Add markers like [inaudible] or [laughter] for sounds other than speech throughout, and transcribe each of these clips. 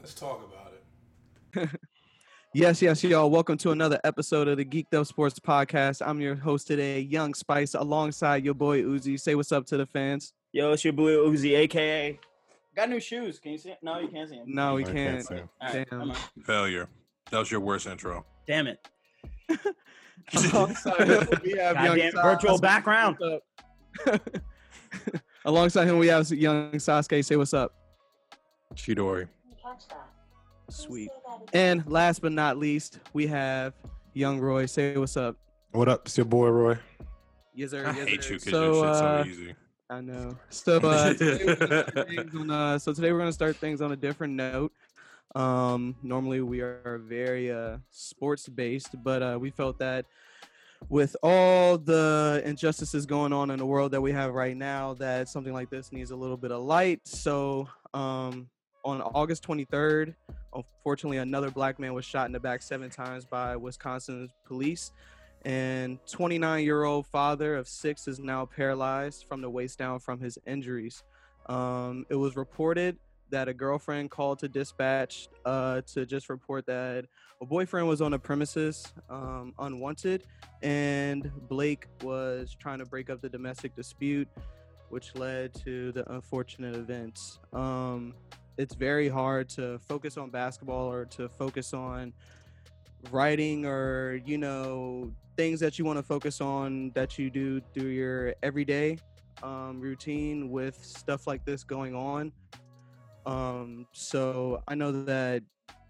Let's talk about it. [laughs] Yes, yes, y'all. Welcome to another episode of the Geeked Up Sports Podcast. I'm your host today, Young Spice, alongside your boy Uzi. Say what's up to the fans. Yo, it's your boy Uzi, aka. Got new shoes. Can you see? It? No, you can't see them. No, we I can't. say. All right, damn. Failure. That was your worst intro. Damn it. alongside him, we have Young Goddamn Sas- virtual background. [laughs] Alongside him, we have Young Sasuke. Say what's up. Chidori. Sweet. And last but not least, we have Young Roy. Say what's up. What up? It's your boy Roy. Yes, sir. I yes, hate sir. you because So, your shit's uh, so easy. I know. So, uh, [laughs] today we're gonna start things on, uh, so today we're going to start things on a different note. Um, normally we are very uh, sports based, but uh, we felt that with all the injustices going on in the world that we have right now, that something like this needs a little bit of light. So, um, on August 23rd, unfortunately, another black man was shot in the back seven times by Wisconsin police and 29 year old father of six is now paralyzed from the waist down from his injuries. Um, it was reported that a girlfriend called to dispatch uh, to just report that a boyfriend was on the premises um, unwanted, and Blake was trying to break up the domestic dispute, which led to the unfortunate events. Um, it's very hard to focus on basketball or to focus on writing or you know things that you want to focus on that you do through your everyday um, routine with stuff like this going on. Um, so i know that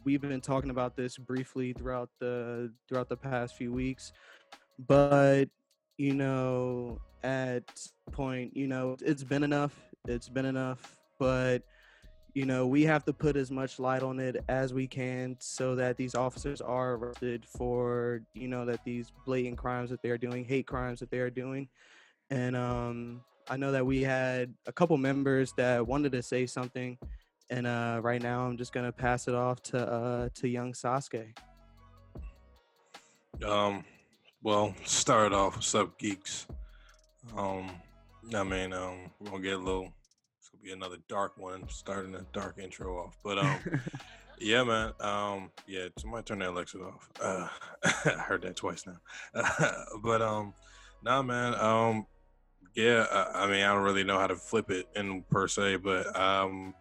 we've been talking about this briefly throughout the throughout the past few weeks but you know at point you know it's been enough it's been enough but you know, we have to put as much light on it as we can so that these officers are arrested for, you know, that these blatant crimes that they're doing, hate crimes that they are doing. And um, I know that we had a couple members that wanted to say something. And uh, right now, I'm just gonna pass it off to uh, to young Sasuke. Um, well, start off. What's up, geeks? Um, I mean, um, we're gonna get a little. Be another dark one, starting a dark intro off. But um, [laughs] yeah, man. Um, yeah, somebody turn that Alexa off. Uh, [laughs] I heard that twice now. [laughs] but um, nah, man. Um, yeah. I, I mean, I don't really know how to flip it in per se, but um,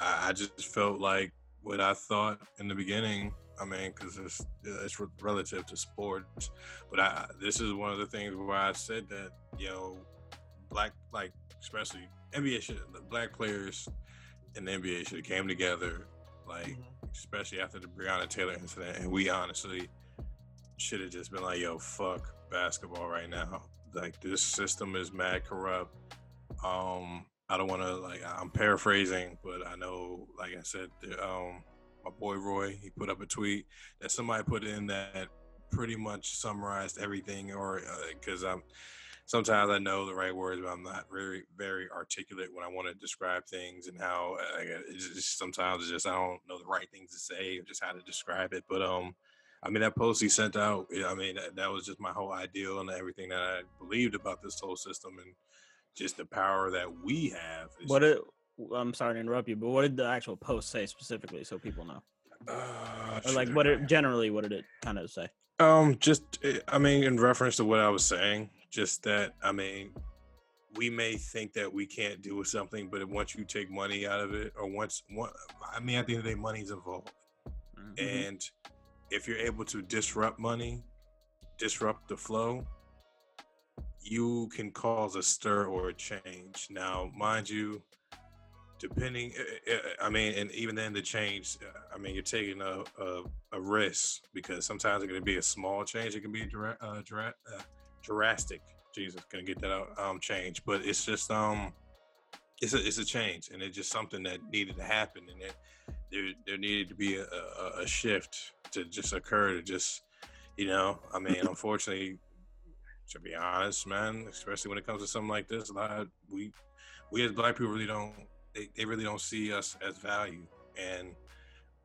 I, I just felt like what I thought in the beginning. I mean, because it's it's relative to sports, but I this is one of the things where I said that you know, black like especially NBA should the black players in the NBA should have came together, like especially after the Breonna Taylor incident, and we honestly should have just been like, yo, fuck basketball right now. Like this system is mad corrupt. Um, I don't want to like I'm paraphrasing, but I know, like I said, the, um, my boy Roy, he put up a tweet that somebody put in that pretty much summarized everything, or because I'm sometimes I know the right words, but I'm not very very articulate when I want to describe things and how uh, it's just, sometimes it's just I don't know the right things to say or just how to describe it. But um, I mean that post he sent out, I mean that, that was just my whole ideal and everything that I believed about this whole system and just the power that we have. What it? I'm sorry to interrupt you, but what did the actual post say specifically, so people know? uh, Or like, what it generally? What did it kind of say? Um, just eh, I mean, in reference to what I was saying, just that I mean, we may think that we can't do something, but once you take money out of it, or once one, I mean, at the end of the day, money's involved, Mhm. and if you're able to disrupt money, disrupt the flow, you can cause a stir or a change. Now, mind you, depending, eh, eh, I mean, and even then, the change, I mean, you're taking a, a, a risk because sometimes it's going to be a small change. It can be a direct, uh, dra- uh, drastic. Jesus, gonna get that out um, change, but it's just um, it's a it's a change, and it's just something that needed to happen, and it, there there needed to be a, a, a shift to just occur to just, you know, I mean, [laughs] unfortunately, to be honest, man, especially when it comes to something like this, a lot of, we we as black people really don't they, they really don't see us as value. And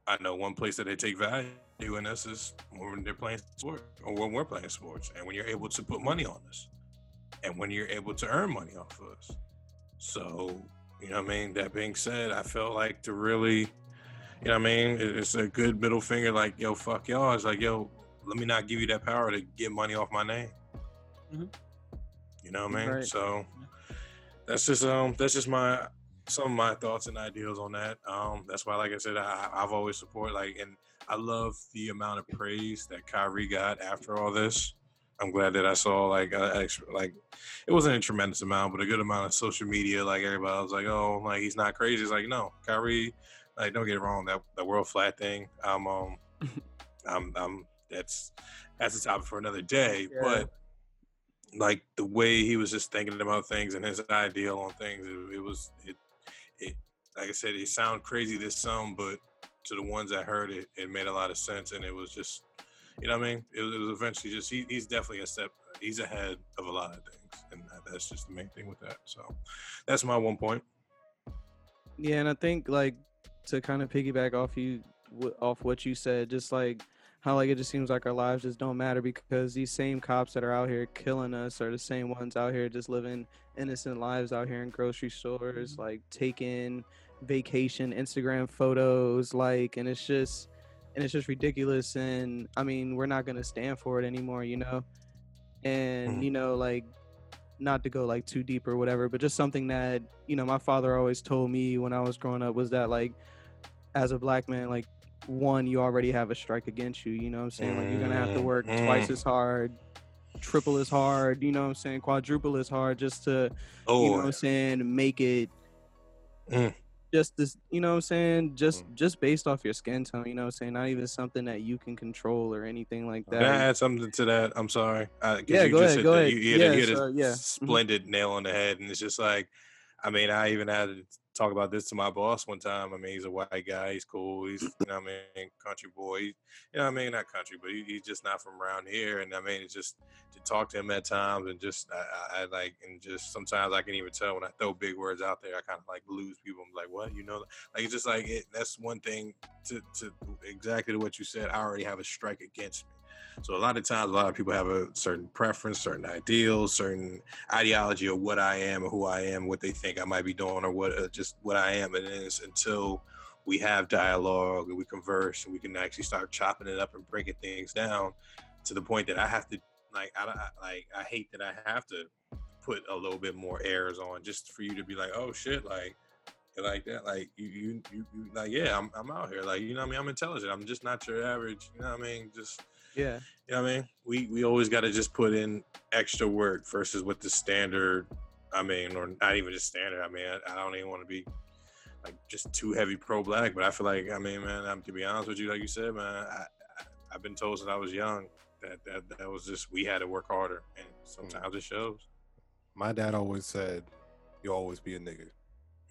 I know one place that they take value in us is when they're playing sports or when we're playing sports. And when you're able to put money on us and when you're able to earn money off of us. So, you know what I mean? That being said, I felt like to really, you know what I mean? It's a good middle finger, like, yo, fuck y'all. It's like, yo, let me not give you that power to get money off my name. Mhm. You know what I mean? Right. So that's just um that's just my some of my thoughts and ideals on that. Um, that's why, like I said, I, I've always support like, and I love the amount of praise that Kyrie got after all this. I'm glad that I saw like uh, like it wasn't a tremendous amount, but a good amount of social media. Like everybody was like, "Oh, like he's not crazy." It's like, no, Kyrie. Like, don't get it wrong. That the world flat thing. I'm um, [laughs] I'm I'm that's that's a topic for another day. Yeah. But like the way he was just thinking about things and his ideal on things, it, it was it it like I said, it sounded crazy to some, but to the ones that heard it, it made a lot of sense, and it was just you know what I mean. It was, it was eventually just he, he's definitely a step. He's ahead of a lot of things, and that, that's just the main thing with that. So that's my one point. Yeah, and I think like to kind of piggyback off you off what you said, just like how like it just seems like our lives just don't matter because these same cops that are out here killing us are the same ones out here just living innocent lives out here in grocery stores, mm-hmm. like taking vacation Instagram photos, like, and it's just and it's just ridiculous. And I mean, we're not gonna stand for it anymore, you know. And Mhm. you know, like not to go like too deep or whatever, but just something that you know my father always told me when I was growing up was that like as a black man, like one, you already have a strike against you. You know what I'm saying? Like you're gonna have to work twice mm. as hard, triple as hard. You know what I'm saying? Quadruple as hard just to Oh, you know what I'm saying make it. Mm. Just this, you know what I'm saying? Just Mm. just based off your skin tone, you know what I'm saying? Not even something that you can control or anything like that. Can I add something to that? I'm sorry. Uh, Yeah, you go just ahead, hit go ahead. You, Yeah, a- you so, yeah. Mhm. splendid nail on the head, and it's just like, I mean, I even had talk about this to my boss one time. I mean, he's a white guy. He's cool. He's, [clears throat] you know, I mean, country boy. He, you know, I mean, not country, but he, he's just not from around here. And I mean, it's just to talk to him at times, and just I, I, I like, and just sometimes I can even tell when I throw big words out there, I kind of like lose people. I'm like, what, you know, like it's just like it, that's one thing to to exactly what you said. I already have a strike against me. So a lot of times, a lot of people have a certain preference, certain ideals, certain ideology of what I am or who I am, what they think I might be doing, or what uh, just what I am. And it's until we have dialogue and we converse and we can actually start chopping it up and breaking things down to the point that I have to like I, I like I hate that I have to put a little bit more airs on just for you to be like, oh shit, like like that, like you you you, you like yeah, I'm I'm out here, like you know what I mean. I'm intelligent. I'm just not your average. You know what I mean? Just Yeah. you know what I mean? We we always got to just put in extra work versus what the standard. I mean, or not even just standard. I mean, I, I don't even want to be like just too heavy pro black, but I feel like I mean, man, I'm to be honest with you, like you said, man, I, I I've been told since I was young that that that was just we had to work harder, and sometimes it shows. My dad always said, "You always be a nigga."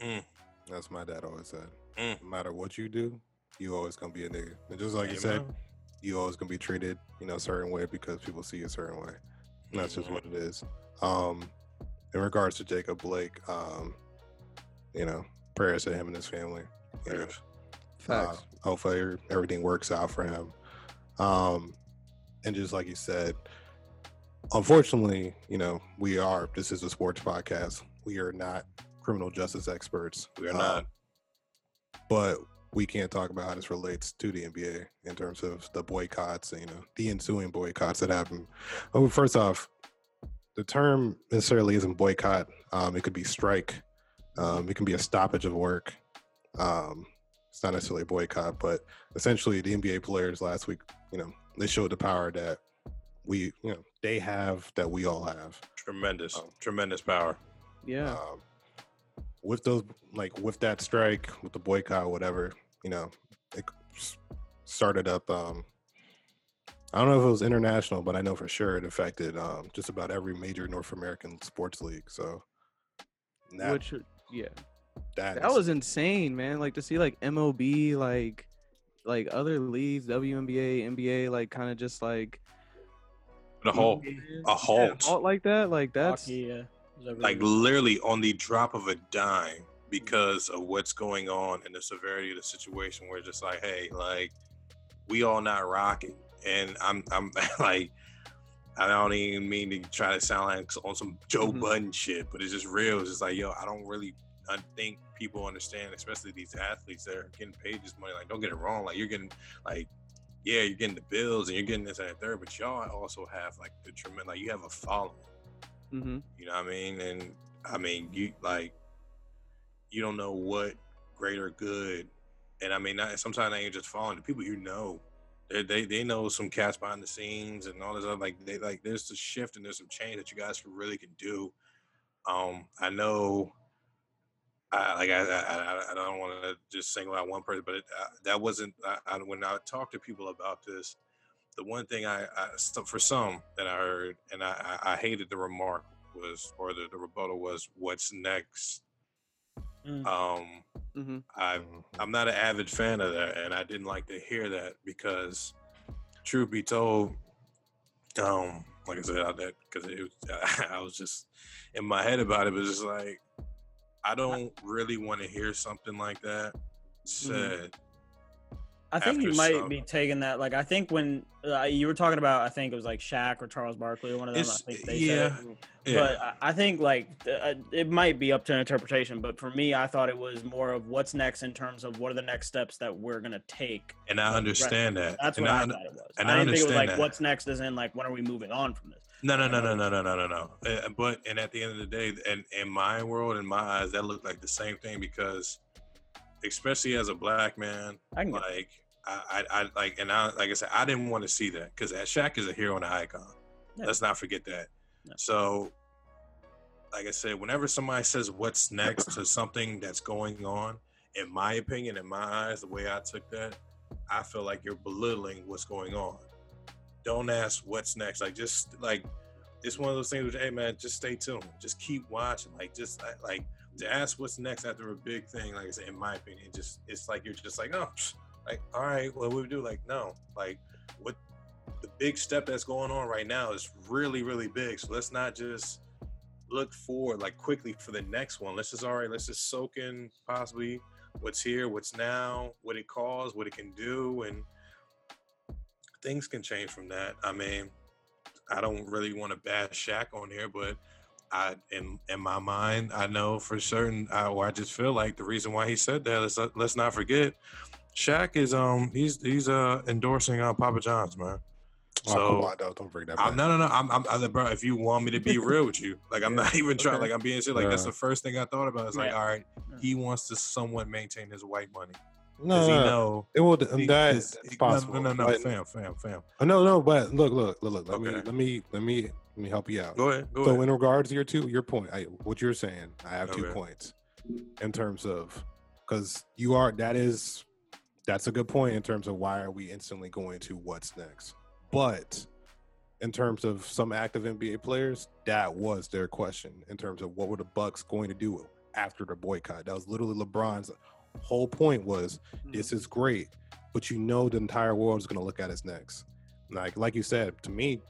Mm. That's what my dad always said. Mm. No matter what you do, you always gonna be a nigga. And just like you said, you always gonna be treated, you know, a certain way because people see you a certain way. And that's just what it is. Um, in regards to Jacob Blake, um, you know, prayers to him and his family. You know. Facts. uh, hopefully everything works out for him. Um, and just like you said, unfortunately, you know, we are. This is a sports podcast. We are not criminal justice experts. We are Um, not. but we can't talk about how this relates to the NBA in terms of the boycotts, and, you know, the ensuing boycotts that happen. Oh, first off, the term necessarily isn't boycott. Um, it could be strike. Um, it can be a stoppage of work. Um, it's not necessarily a boycott, but essentially, the NBA players last week, you know, they showed the power that we, you know, they have that we all have. Tremendous, um, tremendous power. Yeah. Um, with those, like with that strike, with the boycott, whatever, you know, it started up. Um, I don't know if it was international, but I know for sure it affected um, just about every major North American sports league. So that, Which yeah. that, That is- was insane, man. Like to see like MLB, like like other leagues, WNBA, NBA, like kind of just like a whole yeah, a halt. halt like that. Like that's Hockey, yeah. That like really- literally on the drop of a dime because of what's going on and the severity of the situation we're just like hey like we all not rocking and i'm i'm [laughs] like i don't even mean to try to sound like on some joe Mhm. budden shit but it's just real it's just like yo i don't really I think people understand, especially these athletes that are getting paid this money. Like, don't get it wrong. Like, you're getting like, yeah, you're getting the bills and you're getting this and that third, but y'all also have like the tremendous, like you have a following. Mm-hmm. You know what I mean? And I mean, you like, you don't know what greater good. And I mean, not, sometimes they ain't just following the people you know. They, they they know some cats behind the scenes and all this other like they like there's a shift and there's some change that you guys really can do. Um, I know. I like I I, I don't want to just single out one person, but it, uh, that wasn't I, I, when I talk to people about this. The one thing I, I for some that I heard and I, I I hated the remark was or the, the rebuttal was what's next. Mm. Um, Mm-hmm. I Mhm. I'm not an avid fan of that, and I didn't like to hear that because, truth be told, um, like I said, I that because it was, [laughs] I was just in my head about it, but it's just like I don't really want to hear something like that said. I think you might some- be taking that. Like, I think when uh, you were talking about, I think it was like Shaq or Charles Barkley or one of them. It's- I think they yeah, said. Yeah, But I- I think like uh, it might be up to an interpretation. But for me, I thought it was more of what's next in terms of what are the next steps that we're gonna take. and I right. understand that. That's and what I, un- thought it was. and I I didn't think it was understand like that. what's next is in like when are we moving on from this. No, no, no, no, no, no, no, no, no. Uh, but and at the end of the day, and in my world, in my eyes, that looked like the same thing because, especially as a black man, I can like I, I, I like, and I, like I said, I didn't want to see that because Shaq is a hero and an icon. Yeah. Let's not forget that. So, like I said, whenever somebody says what's next to something that's going on, in my opinion, in my eyes, the way I took that, I feel like you're belittling what's going on. Don't ask what's next. Like just like it's one of those things. Which, hey man, just stay tuned. Just keep watching. Like just like to ask what's next after a big thing. Like I said, in my opinion, just it's like you're just like oh, like all right, what we do? Like no, like what the big step that's going on right now is really really big. So let's not just look forward like quickly for the next one. Let's just all right. Let's just soak in possibly what's here, what's now, what it caused, what it can do, and things can change from that. I mean, I don't really want to bash Shaq on here, but I in in my mind, I know for certain, I, or I just feel like the reason why he said that. Let's not- let's not forget, Shaq is um he's he's uh endorsing uh Papa John's man. Oh, So come on, don't, don't bring that I'm, no, no, no. I'm, I'm, I'm, bro. If you want me to be real with you, like I'm not [laughs] even trying. Okay. Like I'm being serious. Like that's the first thing I thought about. It's like, Yeah. all right, Yeah. he wants to somewhat maintain his white money. no, he no, no. know? It will. he- That is- is no, possible. No, no, no, but- fam, fam, fam. Oh, no, no. But look, look, look, look. Let me, let me, let me, let me help you out. Go ahead. Go so ahead. in regards to your two your point I, what you're saying i have two points in terms of because you are that is that's a good point in terms of why are we instantly going to what's next but in terms of some active nba players that was their question in terms of what were the bucks going to do after the boycott that was literally lebron's whole point was hmm. this is great but you know the entire world is going to look at us next like like you said to me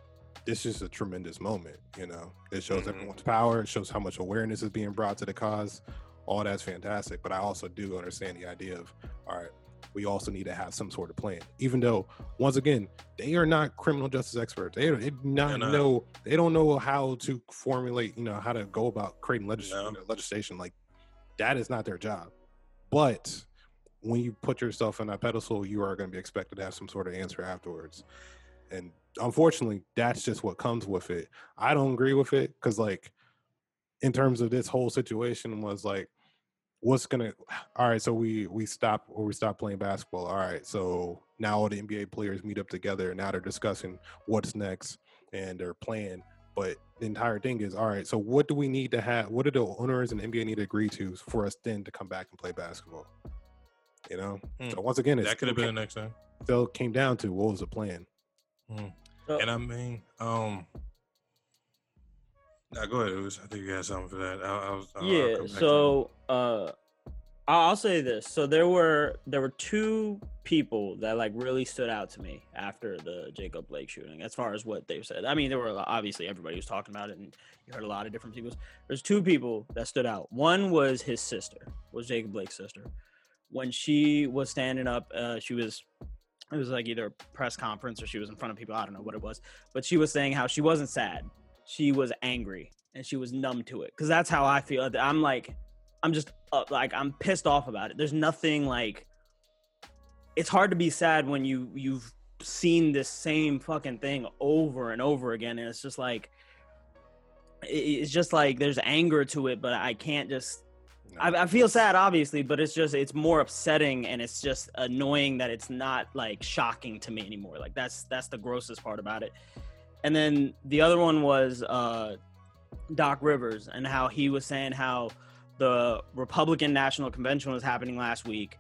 this is a tremendous moment you know it shows Mhm. everyone's power it shows how much awareness is being brought to the cause all that's fantastic but i also do understand the idea of all right we also need to have some sort of plan even though once again they are not criminal justice experts they, they do not not. know they don't know how to formulate you know how to go about creating legis- No. you know, legislation like that is not their job but when you put yourself on that pedestal, you are going to be expected to have some sort of answer afterwards. And unfortunately, that's just what comes with it. I don't agree with it because, like, in terms of this whole situation, was like, what's gonna? All right, so we we stop or we stop playing basketball. All right, so now all the NBA players meet up together, and now they're discussing what's next and their plan. But the entire thing is, all right, so what do we need to have? What do the owners and NBA need to agree to for us then to come back and play basketball? You know. Hmm. So once again, it's that could have been the next thing. still came down to what was the plan. So- And I mean, um, now go ahead. I think you had something for that. I, I was, I'll yeah come back to so uh I- i'll say this. So there were there were two people that like really stood out to me after the jacob blake shooting as far as what they said. I mean there were obviously everybody was talking about it and you heard a lot of different people there's two people that stood out. One was his sister was jacob blake's sister. When she was standing up uh she was it was like either a press conference or she was in front of people. I don't know what it was. But she was saying how she wasn't sad. She was angry and she was numb to it. Because that's how i feel. I'm like I'm just uh, like I'm pissed off about it. There's nothing like it's hard to be sad when you you've seen this same fucking thing over and over again. And it's just like it's just like there's anger to it but I can't just I, I feel sad obviously but it's just it's more upsetting and it's just annoying that it's not like shocking to me anymore. Like that's that's the grossest part about it. And then the other one was uh Doc Rivers and how he was saying how the Republican National Convention was happening last week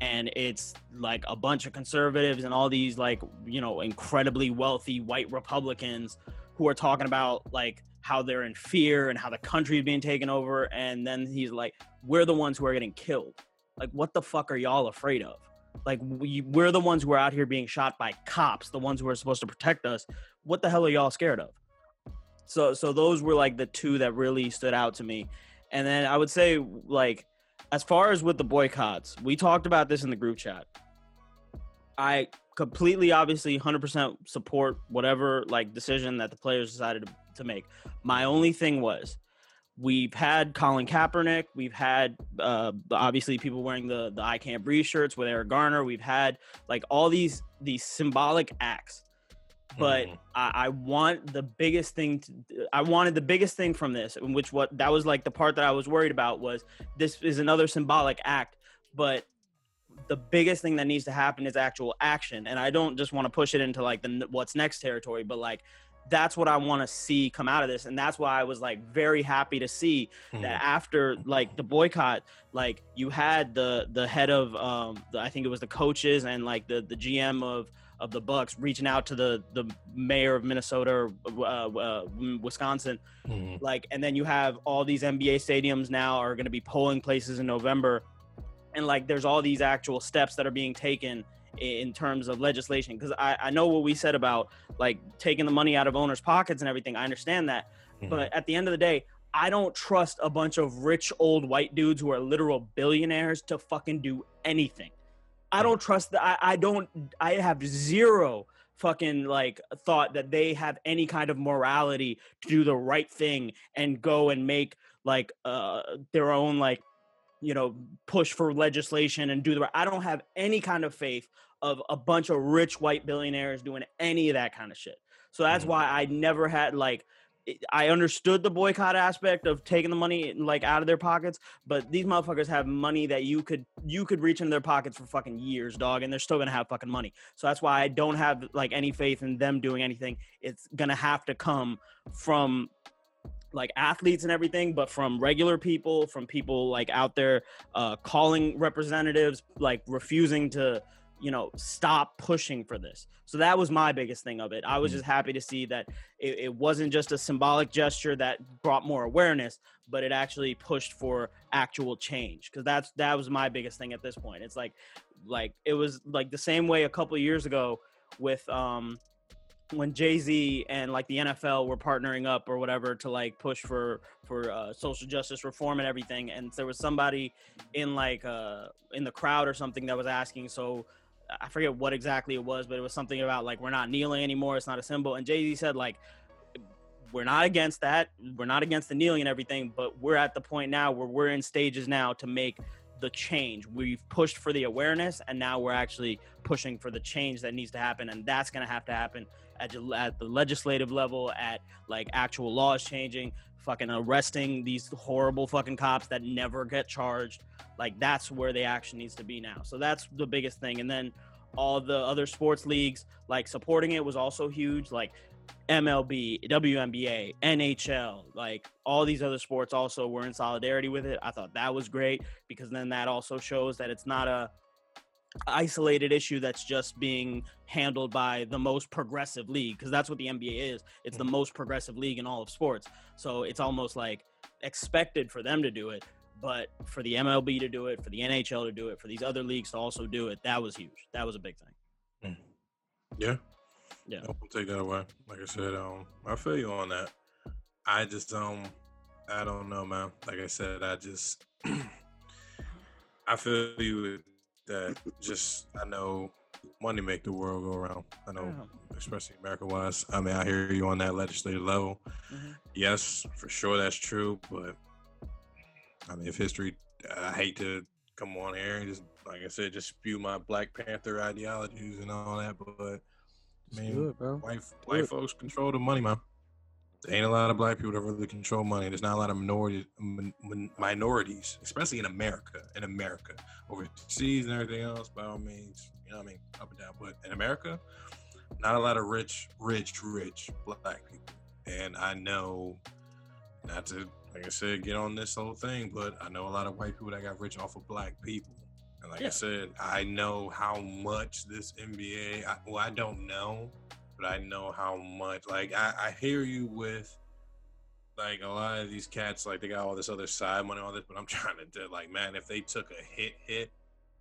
and it's like a bunch of conservatives and all these like you know incredibly wealthy white Republicans who are talking about like how they're in fear and how the country is being taken over and then he's like we're the ones who are getting killed. Like what the fuck are y'all afraid of? Like we, we're the ones who are out here being shot by cops the ones who are supposed to protect us. What the hell are y'all scared of? So so those were like the two that really stood out to me. And then i would say like as far as with the boycotts we talked about this in the group chat. I completely obviously 100% support whatever like decision that the players decided to, to make my only thing was we've had Colin Kaepernick, we've had uh, obviously people wearing the the I Can't Breathe shirts with Eric Garner, we've had like all these these symbolic acts. But Mhm. I, I want the biggest thing. To, I wanted the biggest thing from this, in which what that was like the part that I was worried about was this is another symbolic act, but the biggest thing that needs to happen is actual action. And I don't just want to push it into like the what's next territory, but like that's what I want to see come out of this. And that's why I was like very happy to see Mhm. that after like the boycott, like you had the the head of um the, I think it was the coaches and like the the GM of of the Bucks reaching out to the the mayor of Minnesota or uh, uh, Wisconsin Mhm. like and then you have all these nba stadiums now are going to be polling places in november and like there's all these actual steps that are being taken in terms of legislation because I, I know what we said about like taking the money out of owners pockets and everything. I understand that. Mhm. but at the end of the day i don't trust a bunch of rich old white dudes who are literal billionaires to fucking do anything. I don't trust that I, I don't i have zero fucking like thought that they have any kind of morality to do the right thing and go and make like uh their own like you know push for legislation and do the right i don't have any kind of faith of a bunch of rich white billionaires doing any of that kind of shit so that's Mhm. why i never had like I understood the boycott aspect of taking the money like out of their pockets, but these motherfuckers have money that you could you could reach into their pockets for fucking years, dog, and they're still gonna have fucking money. So that's why I don't have like any faith in them doing anything. It's gonna have to come from like athletes and everything, but from regular people, from people like out there uh, calling representatives, like refusing to, you know, stop pushing for this. So that was my biggest thing of it. I was Mhm. just happy to see that it, it wasn't just a symbolic gesture that brought more awareness, but it actually pushed for actual change. Because that's that was my biggest thing at this point. It's like, like it was like the same way a couple of years ago with um when Jay Z and like the NFL were partnering up or whatever to like push for for uh, social justice reform and everything, and there was somebody in like uh in the crowd or something that was asking, so I forget what exactly it was, but it was something about like we're not kneeling anymore, it's not a symbol, and Jay Z said like we're not against that, we're not against the kneeling and everything, but we're at the point now where we're in stages now to make the change. We've pushed for the awareness, and now we're actually pushing for the change that needs to happen, and that's going to have to happen at, the- at the legislative level, at like actual laws changing, fucking arresting these horrible fucking cops that never get charged. Like that's where the action needs to be now. So that's the biggest thing. And then all the other sports leagues like supporting it was also huge. Like MLB, WNBA, NHL, like all these other sports also were in solidarity with it. I thought that was great because then that also shows that it's not a isolated issue that's just being handled by the most progressive league because that's what the NBA is. It's the most progressive league in all of sports. So it's almost like expected for them to do it, but for the MLB to do it, for the NHL to do it, for these other leagues to also do it, that was huge. That was a big thing. Yeah. Yeah. I won't take that away. Like I said, um, I feel you on that. I just um I don't know, man. Like I said, I just [clears throat] I feel you with that just I know money make the world go around. I know especially America wise. I mean I hear you on that legislative level. Mhm. Yes, for sure that's true, but I mean, if history, I hate to come on here and just, like I said, just spew my Black Panther ideologies and all that, but Just man, do it, bro. white white it. folks control the money, man. There ain't a lot of black people that really control money. There's not a lot of minorities, min, min, minorities, especially in America. In America, overseas and everything else, by all means, you know what I mean, up and down. But in America, not a lot of rich, rich, rich black people. And I know, not to, like I said, get on this whole thing, but I know a lot of white people that got rich off of black people. And like I said, I know how much this NBA. I, well, I don't know, but I know how much. Like I, I hear you with like a lot of these cats, like they got all this other side money, all this. But I'm [laughs] trying to do, like, man, if they took a hit, hit,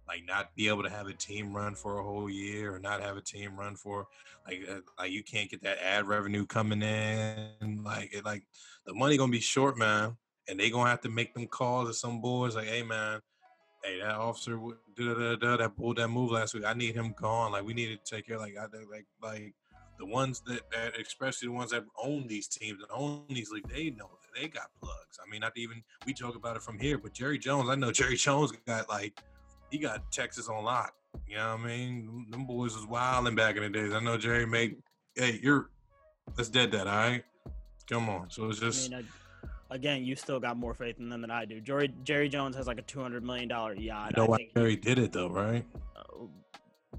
like not be able to have a team run for a whole year, or not have a team run for, like, uh, like you can't get that ad revenue coming in, like, it, like the money gonna be short, man, and they gonna have to make them calls to some boys, like, hey, man. Hey, that officer that pulled that move last week. I need him gone. Like we need to take care. Like I like like the ones that, that especially the ones that own these teams and own these leagues, they know that they got plugs. I mean, not even we joke about it from here, but Jerry Jones, I know Jerry [laughs] Jones got like he got Texas on lock. You know what I mean? Them- boys was wilding back in the days. I know Jerry made hey, you're let's dead that, all right? Come on. So it's I just mean, I, again, you still got more faith in them than I do. Jerry Jerry Jones has like a two hundred million dollar yacht. you know I why Jerry did it though, right? uh,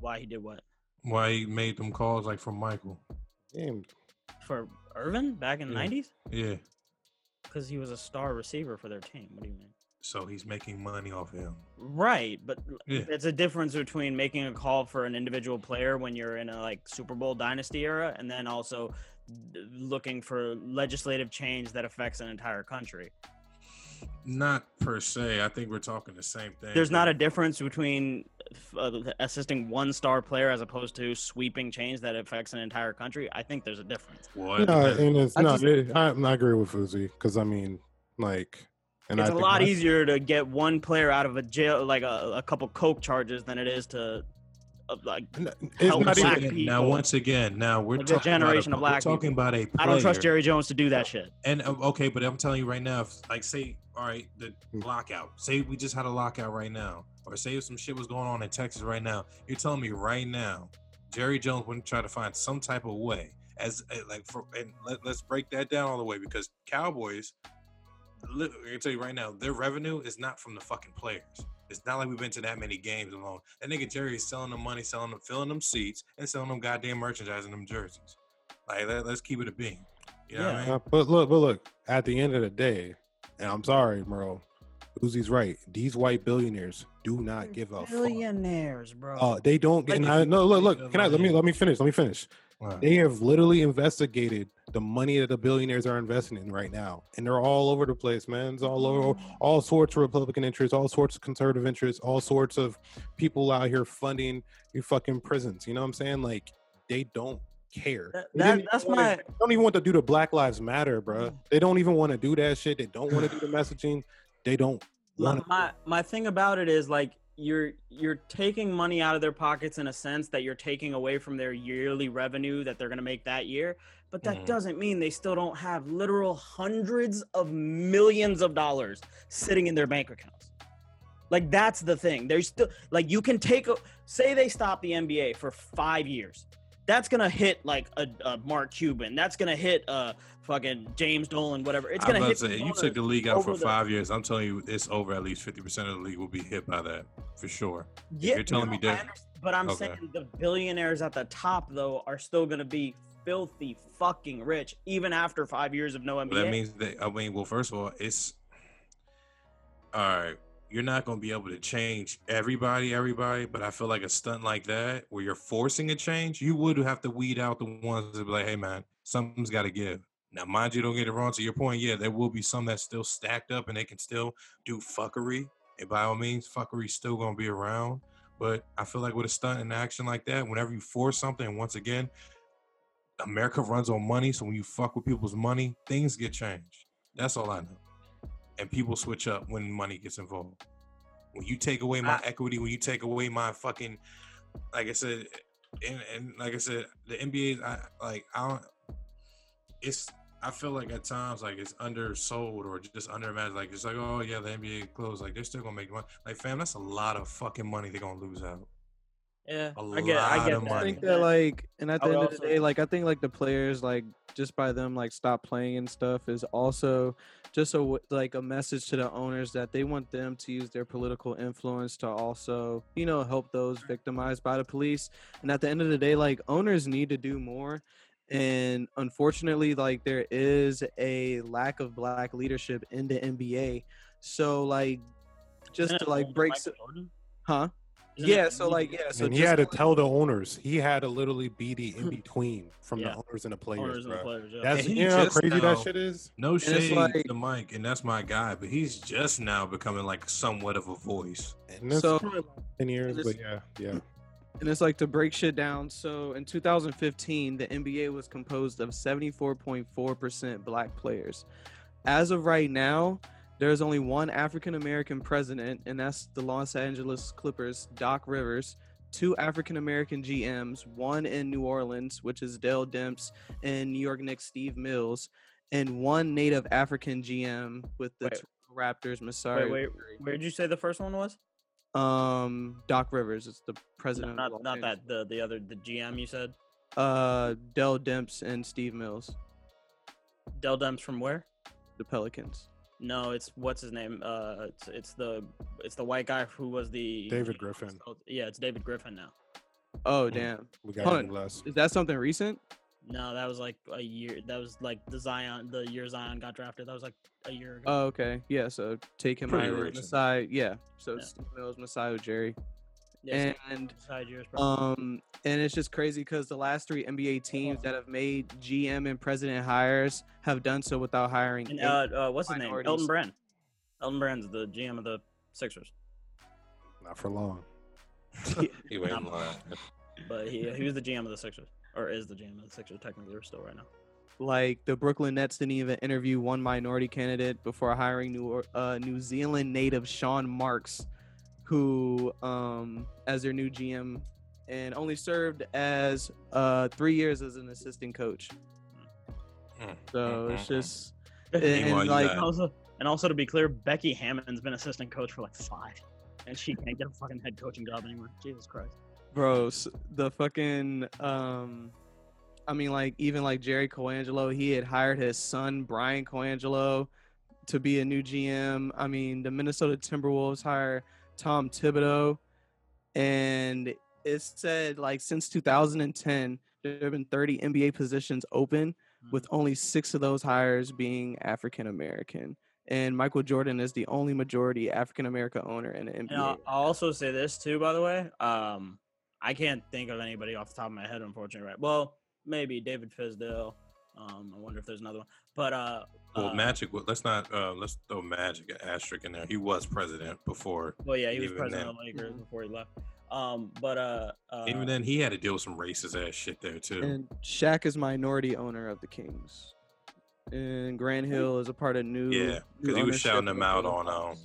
why he did what Why he made them calls like from Michael. Damn. for Irvin back in the nineties Yeah. because he was a star receiver for their team. What do you mean? So he's making money off him. Right, but Yeah. it's a difference between making a call for an individual player when you're in a like Super Bowl dynasty era, and then also d- looking for legislative change that affects an entire country. Not per se. I think we're talking the same thing. There's not a difference between uh, assisting one star player as opposed to sweeping change that affects an entire country. I think there's a difference. Well, it No, and it's I no. just- It, I, I agree with Fuzi because I mean, like, and it's I a think lot that's- easier to get one player out of a jail, like a, a couple coke charges, than it is to uh, like It's help not black even. people. now, once again, now we're Like talking generation about of a, we're black talking people. about a player. I don't trust Jerry Jones to do that shit. And uh, okay, but I'm telling you right now, if, like, say, all right, the lockout. Say we just had a lockout right now, or say if some shit was going on in Texas right now. You're telling me right now, Jerry Jones wouldn't try to find some type of way as uh, like for and let, let's break that down all the way because Cowboys. I can tell you right now, their revenue is not from the fucking players. It's not like we've been to that many games alone. That nigga Jerry is selling them money, selling them, filling them seats, and selling them goddamn merchandise and them jerseys. Like, let, us keep it a bean. You know what I mean? Uh, but look, but look. At the end of the day, and I'm sorry, Merle. Uzi's right. These white billionaires do not give a fuck. Billionaires, bro. Uh, they don't. Like, I, no, look, look. Can I let me let me finish? Let me finish. Right. They have literally investigated the money that the billionaires are investing in right now, and they're all over the place, man. It's all over, mm-hmm. all sorts of Republican interests, all sorts of conservative interests, all sorts of people out here funding your fucking prisons. You know what I'm saying? Like they don't care. That- that- that's my- they don't even want to do the Black Lives Matter, bro. Mm. They don't even want to do that shit. They don't want to do the [sighs] messaging. They don't my, my my thing about it is like you're you're taking money out of their pockets in a sense that you're taking away from their yearly revenue that they're going to make that year but that Mhm. doesn't mean they still don't have literal hundreds of millions of dollars sitting in their bank accounts. Like that's the thing. They're still like you can take a say they stop the nba for five years that's gonna hit like a, a mark cuban that's gonna hit uh fucking james dolan whatever it's gonna hit say, you took the league out for over the- five years. I'm telling you, it's over. At least fifty percent of the league will be hit by that for sure. Yeah, you're telling me no, I that- but I'm Okay. saying the billionaires at the top though are still gonna be filthy fucking rich even after five years of no NBA. But that means that I mean, well, first of all, it's all right. You're not going to be able to change everybody, everybody. But I feel like a stunt like that, where you're forcing a change, you would have to weed out the ones that be like, "Hey, man, something's got to give." Now, mind you, don't get it wrong. To your point, yeah, there will be some that's still stacked up and they can still do fuckery. And by all means, fuckery's still going to be around. But I feel like with a stunt and action like that, whenever you force something, once again, America runs on money. So when you fuck with people's money, things get changed. That's all I know. And people switch up when money gets involved. When you take away my I- equity, when you take away my fucking, like I said, and, and like I said, the NBA, I like I don't. It's I feel like at times like it's undersold or just underimagined. Like it's like, oh yeah, the NBA closed. Like they're still gonna make money. Like fam, that's a lot of fucking money they're gonna lose out. Yeah, A I get, I get of that. I think that like, and at the would end of the day, like I think like the players like just by them like stop playing and stuff is also just a like a message to the owners that they want them to use their political influence to also you know help those victimized by the police. And at the end of the day, like owners need to do more. And unfortunately, like there is a lack of black leadership in the NBA. So like, just to like owned break, Michael Jordan? huh? Isn't it Yeah. So like, yeah. So and he had to tell the owners. He had to literally be the [laughs] in between from Yeah. the owners and the players, owners and the players. Yeah. That's And you know how crazy now- that shit is. No it's shade like- to Mike, and that's my guy, but he's just now becoming like somewhat of a voice. And that's So- probably ten years, this- but yeah, yeah. and it's like to break shit down. So in 2015, the NBA was composed of 74.4% black players. As of right now, there's only one African American president, and that's the Los Angeles Clippers, Doc Rivers. Two African American GMs, one in New Orleans, which is Dell Demps, and New York Knicks Steve Mills, and one Native African GM with the Wait. Raptors, Masai. Wait, wait, where did you say the first one was? Um, Doc Rivers is the president. of not not that the the other the GM you said. Uh, Dell Demps and Steve Mills, Dell Demps from where? the Pelicans. No, it's what's his name? Uh, it's it's the it's the white guy who was the David Griffin. Yeah, it's David Griffin now. Oh Mm. damn! We got Hold him less. Is that something recent? No, that was like a year. That was like the Zion, the year Zion got drafted. That was like a year ago. Oh, okay. Yeah. So take him Pretty out of recent. Masai. Yeah. So Yeah. Steve Mills, Masai Ujiri, yeah, and years. Um, and it's just crazy because the last three NBA teams that have made GM and president hires have done so without hiring. and any- uh, uh, what's his name? Elton Brand. Elton Brand's the GM of the Sixers, Not for long. [laughs] He went Not in line. but he he was the GM of the Sixers, or is the GM of the Sixers technically? They're still right now. like the Brooklyn Nets didn't even interview one minority candidate before hiring New uh, New Zealand native Sean Marks, who um as their new GM, and only served as uh three years as an assistant coach. Mm, So it's mm, just and, and, like also, and also to be clear, Becky Hammon's been assistant coach for like five, and she can't get a fucking head coaching job anymore. Jesus Christ. bro s- the fucking um i mean like even like jerry colangelo he had hired his son brian colangelo to be a new gm i mean the minnesota timberwolves hire tom thibodeau and it said like since 2010 there have been 30 nba positions open with only six of those hires being african american and michael jordan is the only majority african american owner in the nba And I'll, I'll also say this too, by the way. Um, I can't think of anybody off the top of my head, unfortunately. Right? Well, maybe David Fizdale. Um, I wonder if there's another one. But uh, Well, uh, Magic. Let's not. Uh, let's throw Magic an asterisk in there. He was president before. well, yeah, he was president then. of the Lakers before he left. Um, but uh, uh Even then, he had to deal with some racist ass shit there too. And Shaq is minority owner of the Kings. And Grant Hill is a part of new. yeah, because he was shouting them out on. Um,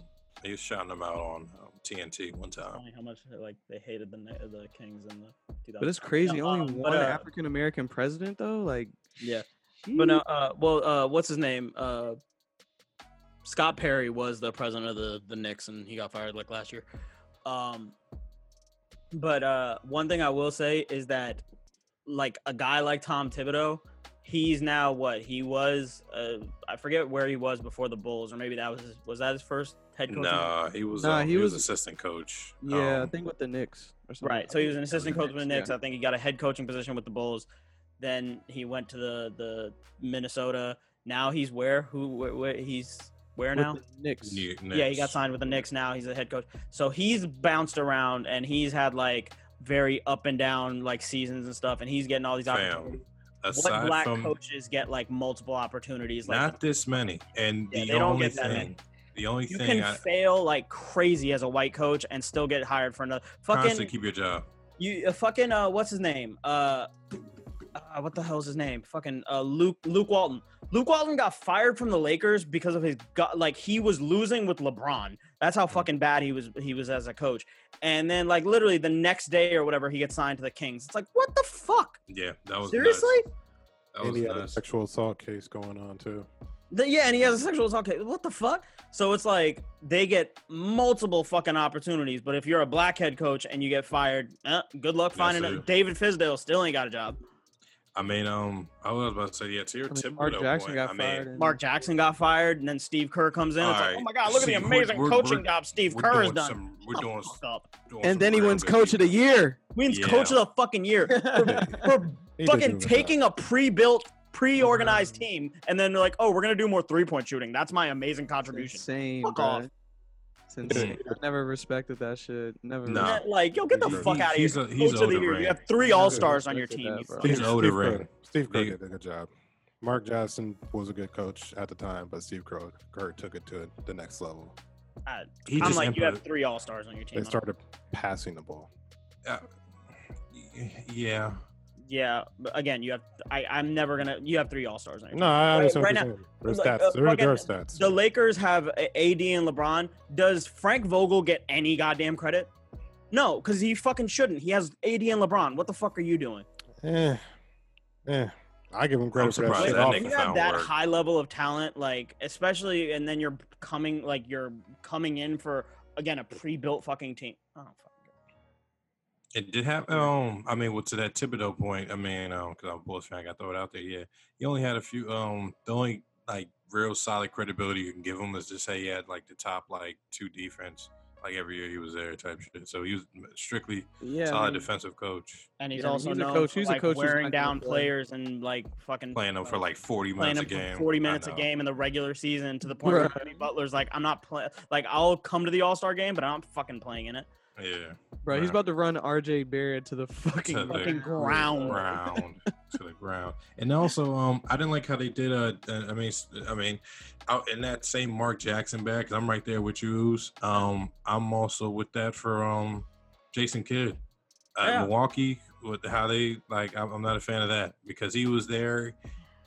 he was shouting them out on um, TNT one time. how much like they hated the the Kings in the 2000s. But it's crazy. No, Only um, one uh, African American president, though. Like, Yeah. But no, uh, well, uh, what's his name? Uh, Scott Perry was the president of the the Knicks, and he got fired like last year. Um, but uh, one thing I will say is that, like a guy like Tom Thibodeau, he's now what he was. Uh, I forget where he was before the Bulls, or maybe that was his, was that his first head coach? Nah, he was. Nah, um, he he was was- assistant coach. yeah, I Um, think with the Knicks or something. Right. So he was an assistant coach with the Knicks. yeah. I think he got a head coaching position with the Bulls. Then he went to the the Minnesota. Now he's where? Who? Where, where he's where With now? the Knicks. New Yeah, he got signed with the Knicks. Now he's a head coach. So he's bounced around and he's had like very up and down like seasons and stuff. And he's getting all these Fam, opportunities. What black from coaches get like multiple opportunities? Like not this many, and Yeah, the they don't only get that many. thing, the only you thing can I fail like crazy as a white coach and still get hired for another constantly fucking keep your job. You uh, fucking uh, what's his name? Uh, uh, what the hell's his name? Fucking uh, Luke Luke Walton. Luke Walton got fired from the Lakers because of his gut. Like he was losing with LeBron. That's how fucking bad he was. He was as a coach. And then like literally the next day or whatever, he gets signed to the Kings. It's like what the fuck? Yeah, that was nuts. Seriously? That was And he had a sexual assault case going on too. The- yeah, and he has a sexual assault case. What the fuck? So it's like they get multiple fucking opportunities, but if you're a black head coach and you get fired, eh, good luck finding it. it. David Fizdale still ain't got a job. I mean, um, I was about to say, yeah, to your I mean, Mark Jackson point, got I mean, fired. and- Mark Jackson got fired, and then Steve Kerr comes in. It's like, oh my god, look at the amazing we're- coaching we're- job Steve we're Kerr has done. some- we're Shut doing fuck up. doing and then he wins good coach of the year. Wins Yeah. coach of the fucking year for, [laughs] for He did fucking do a good taking job. a pre-built, pre-organized [laughs] team, and then they're like, oh, we're gonna do more three-point shooting. That's my amazing contribution. Same. Fuck bro. off. It's insane. I never respected that shit. Never. Nah. Yeah, Like, yo, get the He- fuck out of here. a- he's Coach of the year. ring. You have three all stars on your team. that, you bro. fucking- He's owed a Steve ring. Kerr, Steve Kerr did a good job. Mark Jackson was a good coach at the time, but Steve Kerr, Kerr took it to the next level. Uh, He I'm just like, you have three all stars on your team. They started passing the ball. uh, yeah. Yeah, but again, you have. I, I'm never gonna. You have three all stars on your team. No, I understand right what now- There's like, stats. uh, there, there are stats. The Lakers have AD and LeBron. Does Frank Vogel get any goddamn credit? No, because he fucking shouldn't. He has AD and LeBron. What the fuck are you doing? Eh, eh. I give him credit for that surprised shit. that Like, off. you have that work. high level of talent, like especially, and then you're coming, like you're coming in for again a pre-built fucking team. Oh fuck. It did have um I mean well to that Thibodeau point, I mean, um, because I'm a Bulls fan, I gotta throw it out there. Yeah. He only had a few um the only like real solid credibility you can give him is to say he had like the top like two defense like every year he was there type shit. So he was strictly Yeah. I solid mean, defensive coach, And he's Yeah, also he's a coach- for he's a coach who's wearing not gonna down play. players and like fucking playing them for like 40 minutes a game. 40 minutes a game in the regular season to the point where Jimmy Butler's like, I'm not playing. Like, I'll come to the All Star game, but I'm not fucking playing in it. Yeah. bro, he's about to run RJ Barrett to the fucking, To the Fucking ground. ground to the ground. And [laughs] also, um, I didn't like how they did. Uh, uh, I mean, I mean, out in that same Mark Jackson back. I'm right there with you. Um, I'm also with that for um, Jason Kidd, uh, Yeah. Milwaukee. With how they like, I'm, I'm not a fan of that because he was there.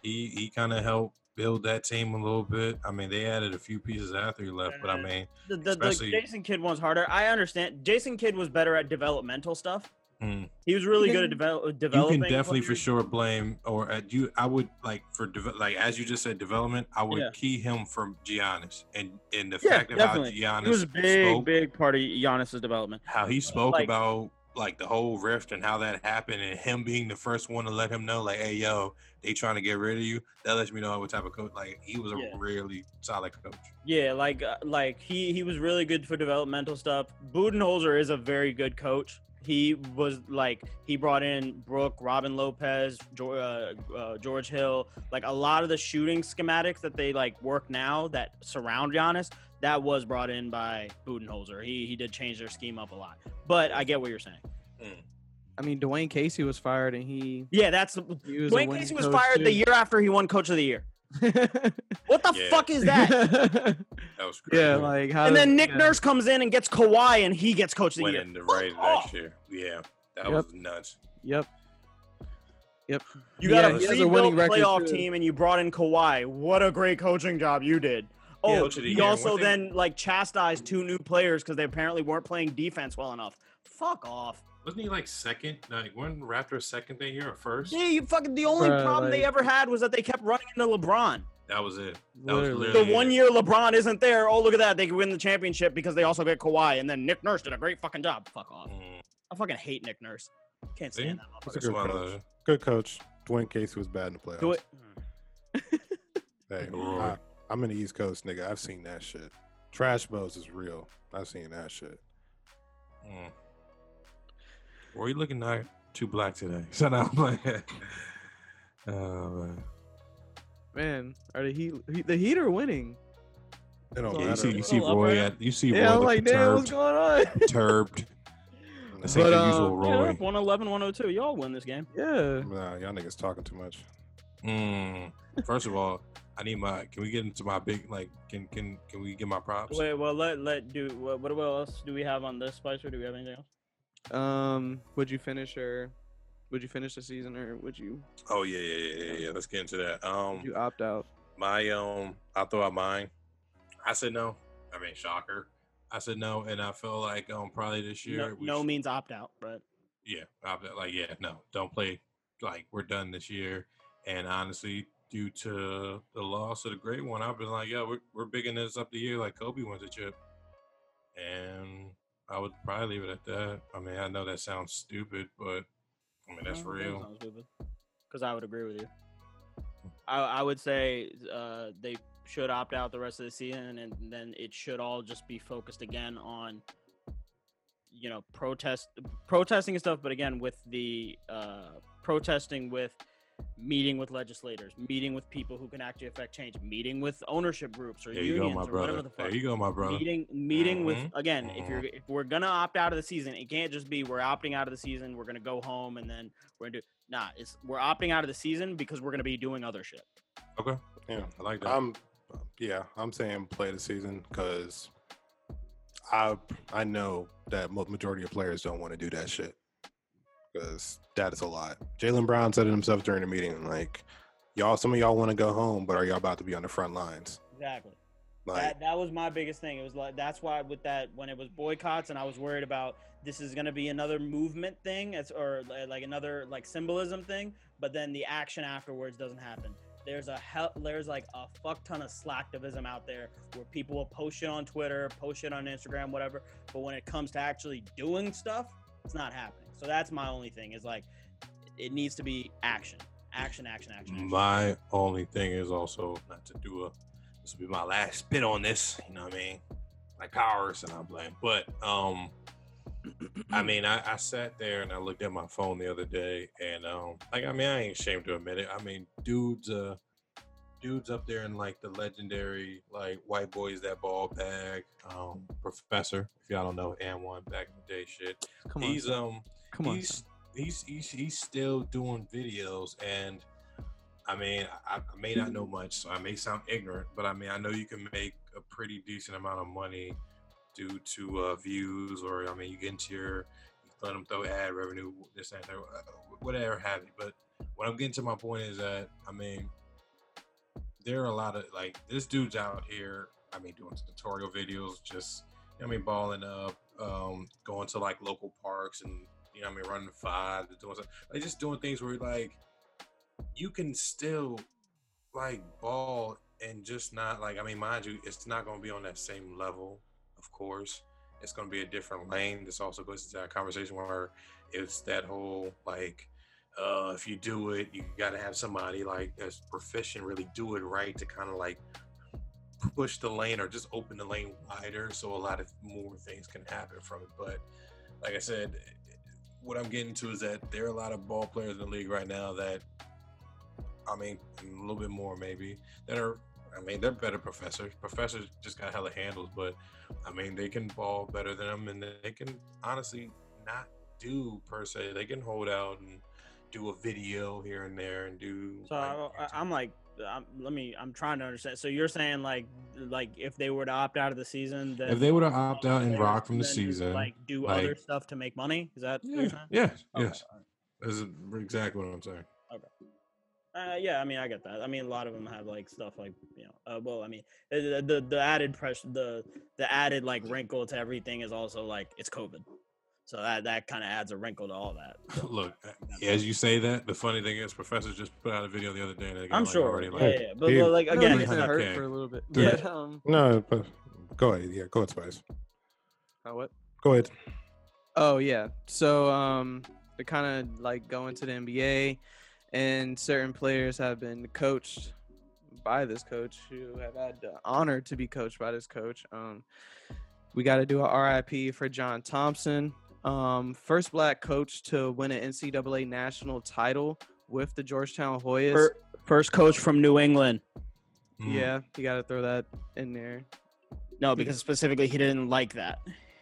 He he kind of helped build that team a little bit. I mean, they added a few pieces after he left, but I mean, The, the, the Jason Kidd one's harder. I understand. Jason Kidd was better at developmental stuff. hmm. He was really You good at can- develop, you can definitely for sure blame or at you i would like for deve- like as you just said development i would Yeah. key him from Giannis and and the Yeah, fact of definitely. how Giannis He was a big, spoke, big part of Giannis's development. how he spoke like- about like the whole rift and how that happened and him being the first one to let him know like hey yo they trying to get rid of you that lets me know what type of coach like he was a Yeah. really solid coach Yeah, like uh, like he he was really good for developmental stuff. Budenholzer is a very good coach. He was like he brought in Brook, Robin Lopez, George, uh, uh, George Hill, like a lot of the shooting schematics that they like work now that surround Giannis. That was brought in by Budenholzer. He he did change their scheme up a lot. But I get what you're saying. I mean, Dwane Casey was fired and he. Yeah, that's he was Dwane Casey was coach, fired the year after he won Coach of the Year. [laughs] What the Yeah. fuck is that? [laughs] that was crazy yeah, like how. and then Nick yeah. Nurse comes in and gets Kawhi, and he gets Coach of the went Year. in the right next year yeah that Yep. was nuts Yep. Yep. You got Yeah, a he has a winning playoff too. team, and you brought in Kawhi. What a great coaching job you did! Oh, Coach of the he also then like chastised two new players because they apparently weren't playing defense well enough. Fuck off! Wasn't he like second like one raptor second thing here or first Yeah, you fucking. The only Bruh, problem they ever had was that they kept running into LeBron. that was it that was Literally. The one it. year LeBron isn't there, oh look at that, they can win the championship because they also get Kawhi, and then Nick Nurse did a great fucking job. Fuck off! Mm. I fucking hate Nick Nurse. Can't See? stand that That's a good coach. Good coach. Dwane Casey was bad in the playoffs. Do it. [laughs] Hey, I, I'm in the East Coast, nigga. I've seen that shit. Trash Bros is real. I've seen that shit. Mm. Were you looking not too black today? [laughs] So now I'm like, oh, [laughs] man. Man, are the heat? The Heat are winning. It don't Yeah, Yeah, you see, you see Little up Roy at you see Yeah, Roy I'm like, damn, what's going on? [laughs] turbed. This But, ain't the uh, usual Yeah, Roy. 111, 102. Y'all win this game. yeah. Nah, y'all niggas talking too much. Mm. First of all, I need my. Can we get into my big like? Can can can we get my props? Wait, well, let let do what, what else do we have on this Spicer? Do we have anything else? Um, would you finish or would you finish the season or would you Oh yeah, yeah, yeah, yeah, yeah. Let's get into that. Um, would you opt out? my um, I'll throw out mine. I said no. I mean, shocker. I said no, and I feel like um, probably this year. No, no should- means opt out, but yeah, I'll be like yeah, no, don't play. Like we're done this year, And honestly, due to the loss of the great one, I've been like, yeah, we're we're bigging this up the year like Kobe wins a chip, and I would probably leave it at that. I mean, I know that sounds stupid, but I mean that's real. Because I would agree with you. I, I would say uh, they should opt out the rest of the season, and then it should all just be focused again on, you know, protest, protesting and stuff. But again, with the uh, protesting with meeting with legislators, meeting with people who can actually affect change, meeting with ownership groups or There you unions go, my or whatever brother. the fuck. There you go, my brother. Meeting, meeting with Mhm, again. If you're mhm. if we're gonna opt out of the season, it can't just be we're opting out of the season. We're gonna go home and then we're gonna do. Nah, it's we're opting out of the season because we're gonna be doing other shit. Okay, Yeah. I like that. I'm, yeah, I'm saying play the season because I I know that majority of players don't want to do that shit because that is a lot. Jaylen Brown said it himself during the meeting, like y'all, some of y'all want to go home, but are y'all about to be on the front lines? Exactly. Like, that that was my biggest thing. It was like that's why with that when it was boycotts and I was worried about this is gonna be another movement thing, as or like another like symbolism thing, but then the action afterwards doesn't happen. There's a hell, there's like a fuck ton of slacktivism out there where people will post shit on Twitter, post shit on Instagram, whatever. But when it comes to actually doing stuff, it's not happening. So that's my only thing is like it needs to be action, action, action, action. action. My only thing is also not to do a. This will be my last spit on this. You know what I mean? Like ours, and I'm blame. But um, [clears throat] I mean, I, I sat there and I looked at my phone the other day, and um, like I mean, I ain't ashamed to admit it. I mean, dudes, uh, dudes up there in like the legendary like white boys that ball bag, um, professor. If y'all don't know, and one back in the day, shit. Come on, He's um come on. he's, he's he's he's still doing videos and I mean I, I may not know much so I may sound ignorant but I mean I know you can make a pretty decent amount of money due to uh, views or I mean you get into your you let them throw ad revenue this and that uh, whatever have you but what I'm getting to my point is that I mean there are a lot of like this dude's out here I mean doing tutorial videos just I mean balling up um going to like local parks and you know I mean running five doing something like just doing things where like you can still like ball and just not like I mean mind you it's not going to be on that same level of course. It's going to be a different lane. This also goes into that conversation where it's that whole like uh if you do it you got to have somebody like that's proficient really do it right to kind of like push the lane or just open the lane wider so a lot of more things can happen from it. But like I said, what I'm getting to is that there are a lot of ball players in the league right now that, I mean, a little bit more maybe, that are, I mean, they're better professors. Professors just got hella handles, but I mean, they can ball better than them and they can honestly not do per se. They can hold out and do a video here and there and do. So like, I, I'm like, I'm, let me. I'm trying to understand. So you're saying like, like if they were to opt out of the season, then if they were to opt out and rock from the season, like do like- other stuff to make money. Is that yeah, yes, Okay, yes, this is exactly what I'm saying. Okay uh, yeah, I mean, I get that. I mean, a lot of them have like stuff like you know. Uh, well, I mean, the, the the added pressure, the the added like wrinkle to everything is also like it's COVID, so that that kind of adds a wrinkle to all that. So, [laughs] Look, as you say that, the funny thing is, Professor just put out a video the other day. And I'm like, sure. already yeah, like, yeah, yeah. But, Dude, but, like again, it it's hurt okay. for a little bit. Yeah. But, um, no, but go ahead. Yeah, go ahead, Spice. uh, what? Go ahead. Oh yeah. So um to kind of like go into the NBA and certain players have been coached by this coach who have had the honor to be coached by this coach. Um we got to do a RIP for John Thompson. Um first black coach to win an NCAA national title with the Georgetown Hoyas. fir- first coach from New England. mm, yeah, you got to throw that in there. No, because specifically he didn't like that.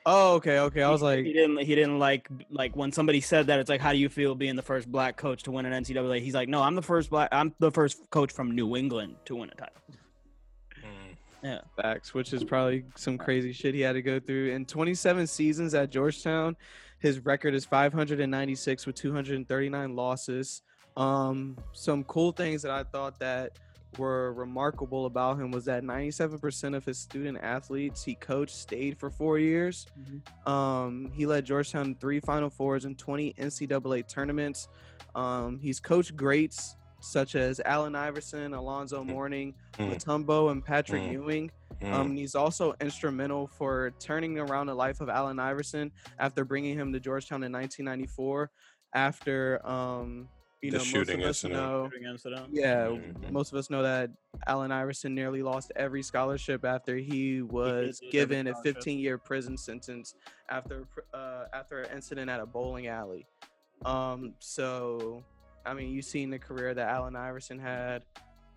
Oh, okay, okay. I was He- like he didn't he didn't like like when somebody said that it's like how do you feel being the first black coach to win an NCAA? He's like, no, I'm the first black I'm the first coach from New England to win a title. Mm. Facts, which is probably some crazy shit he had to go through. In 27 seasons at Georgetown, his record is 596 with 239 losses. Um, some cool things that I thought that were remarkable about him was that 97% of his student athletes he coached stayed for four years. Um, he led Georgetown three Final Fours and 20 NCAA tournaments. Um, he's coached greats such as Allen Iverson, Alonzo Mourning, Mm. Mutombo, and Patrick Mm. Ewing. Mm. Um, he's also instrumental for turning around the life of Allen Iverson after bringing him to Georgetown in 1994. After um, you The know, shooting most of us incident. know, Shooting incident. yeah, Mhm. most of us know that Allen Iverson nearly lost every scholarship after he was lose every given a 15-year prison sentence after uh, after an incident at a bowling alley. Um, so, I mean, you've seen the career that Allen Iverson had,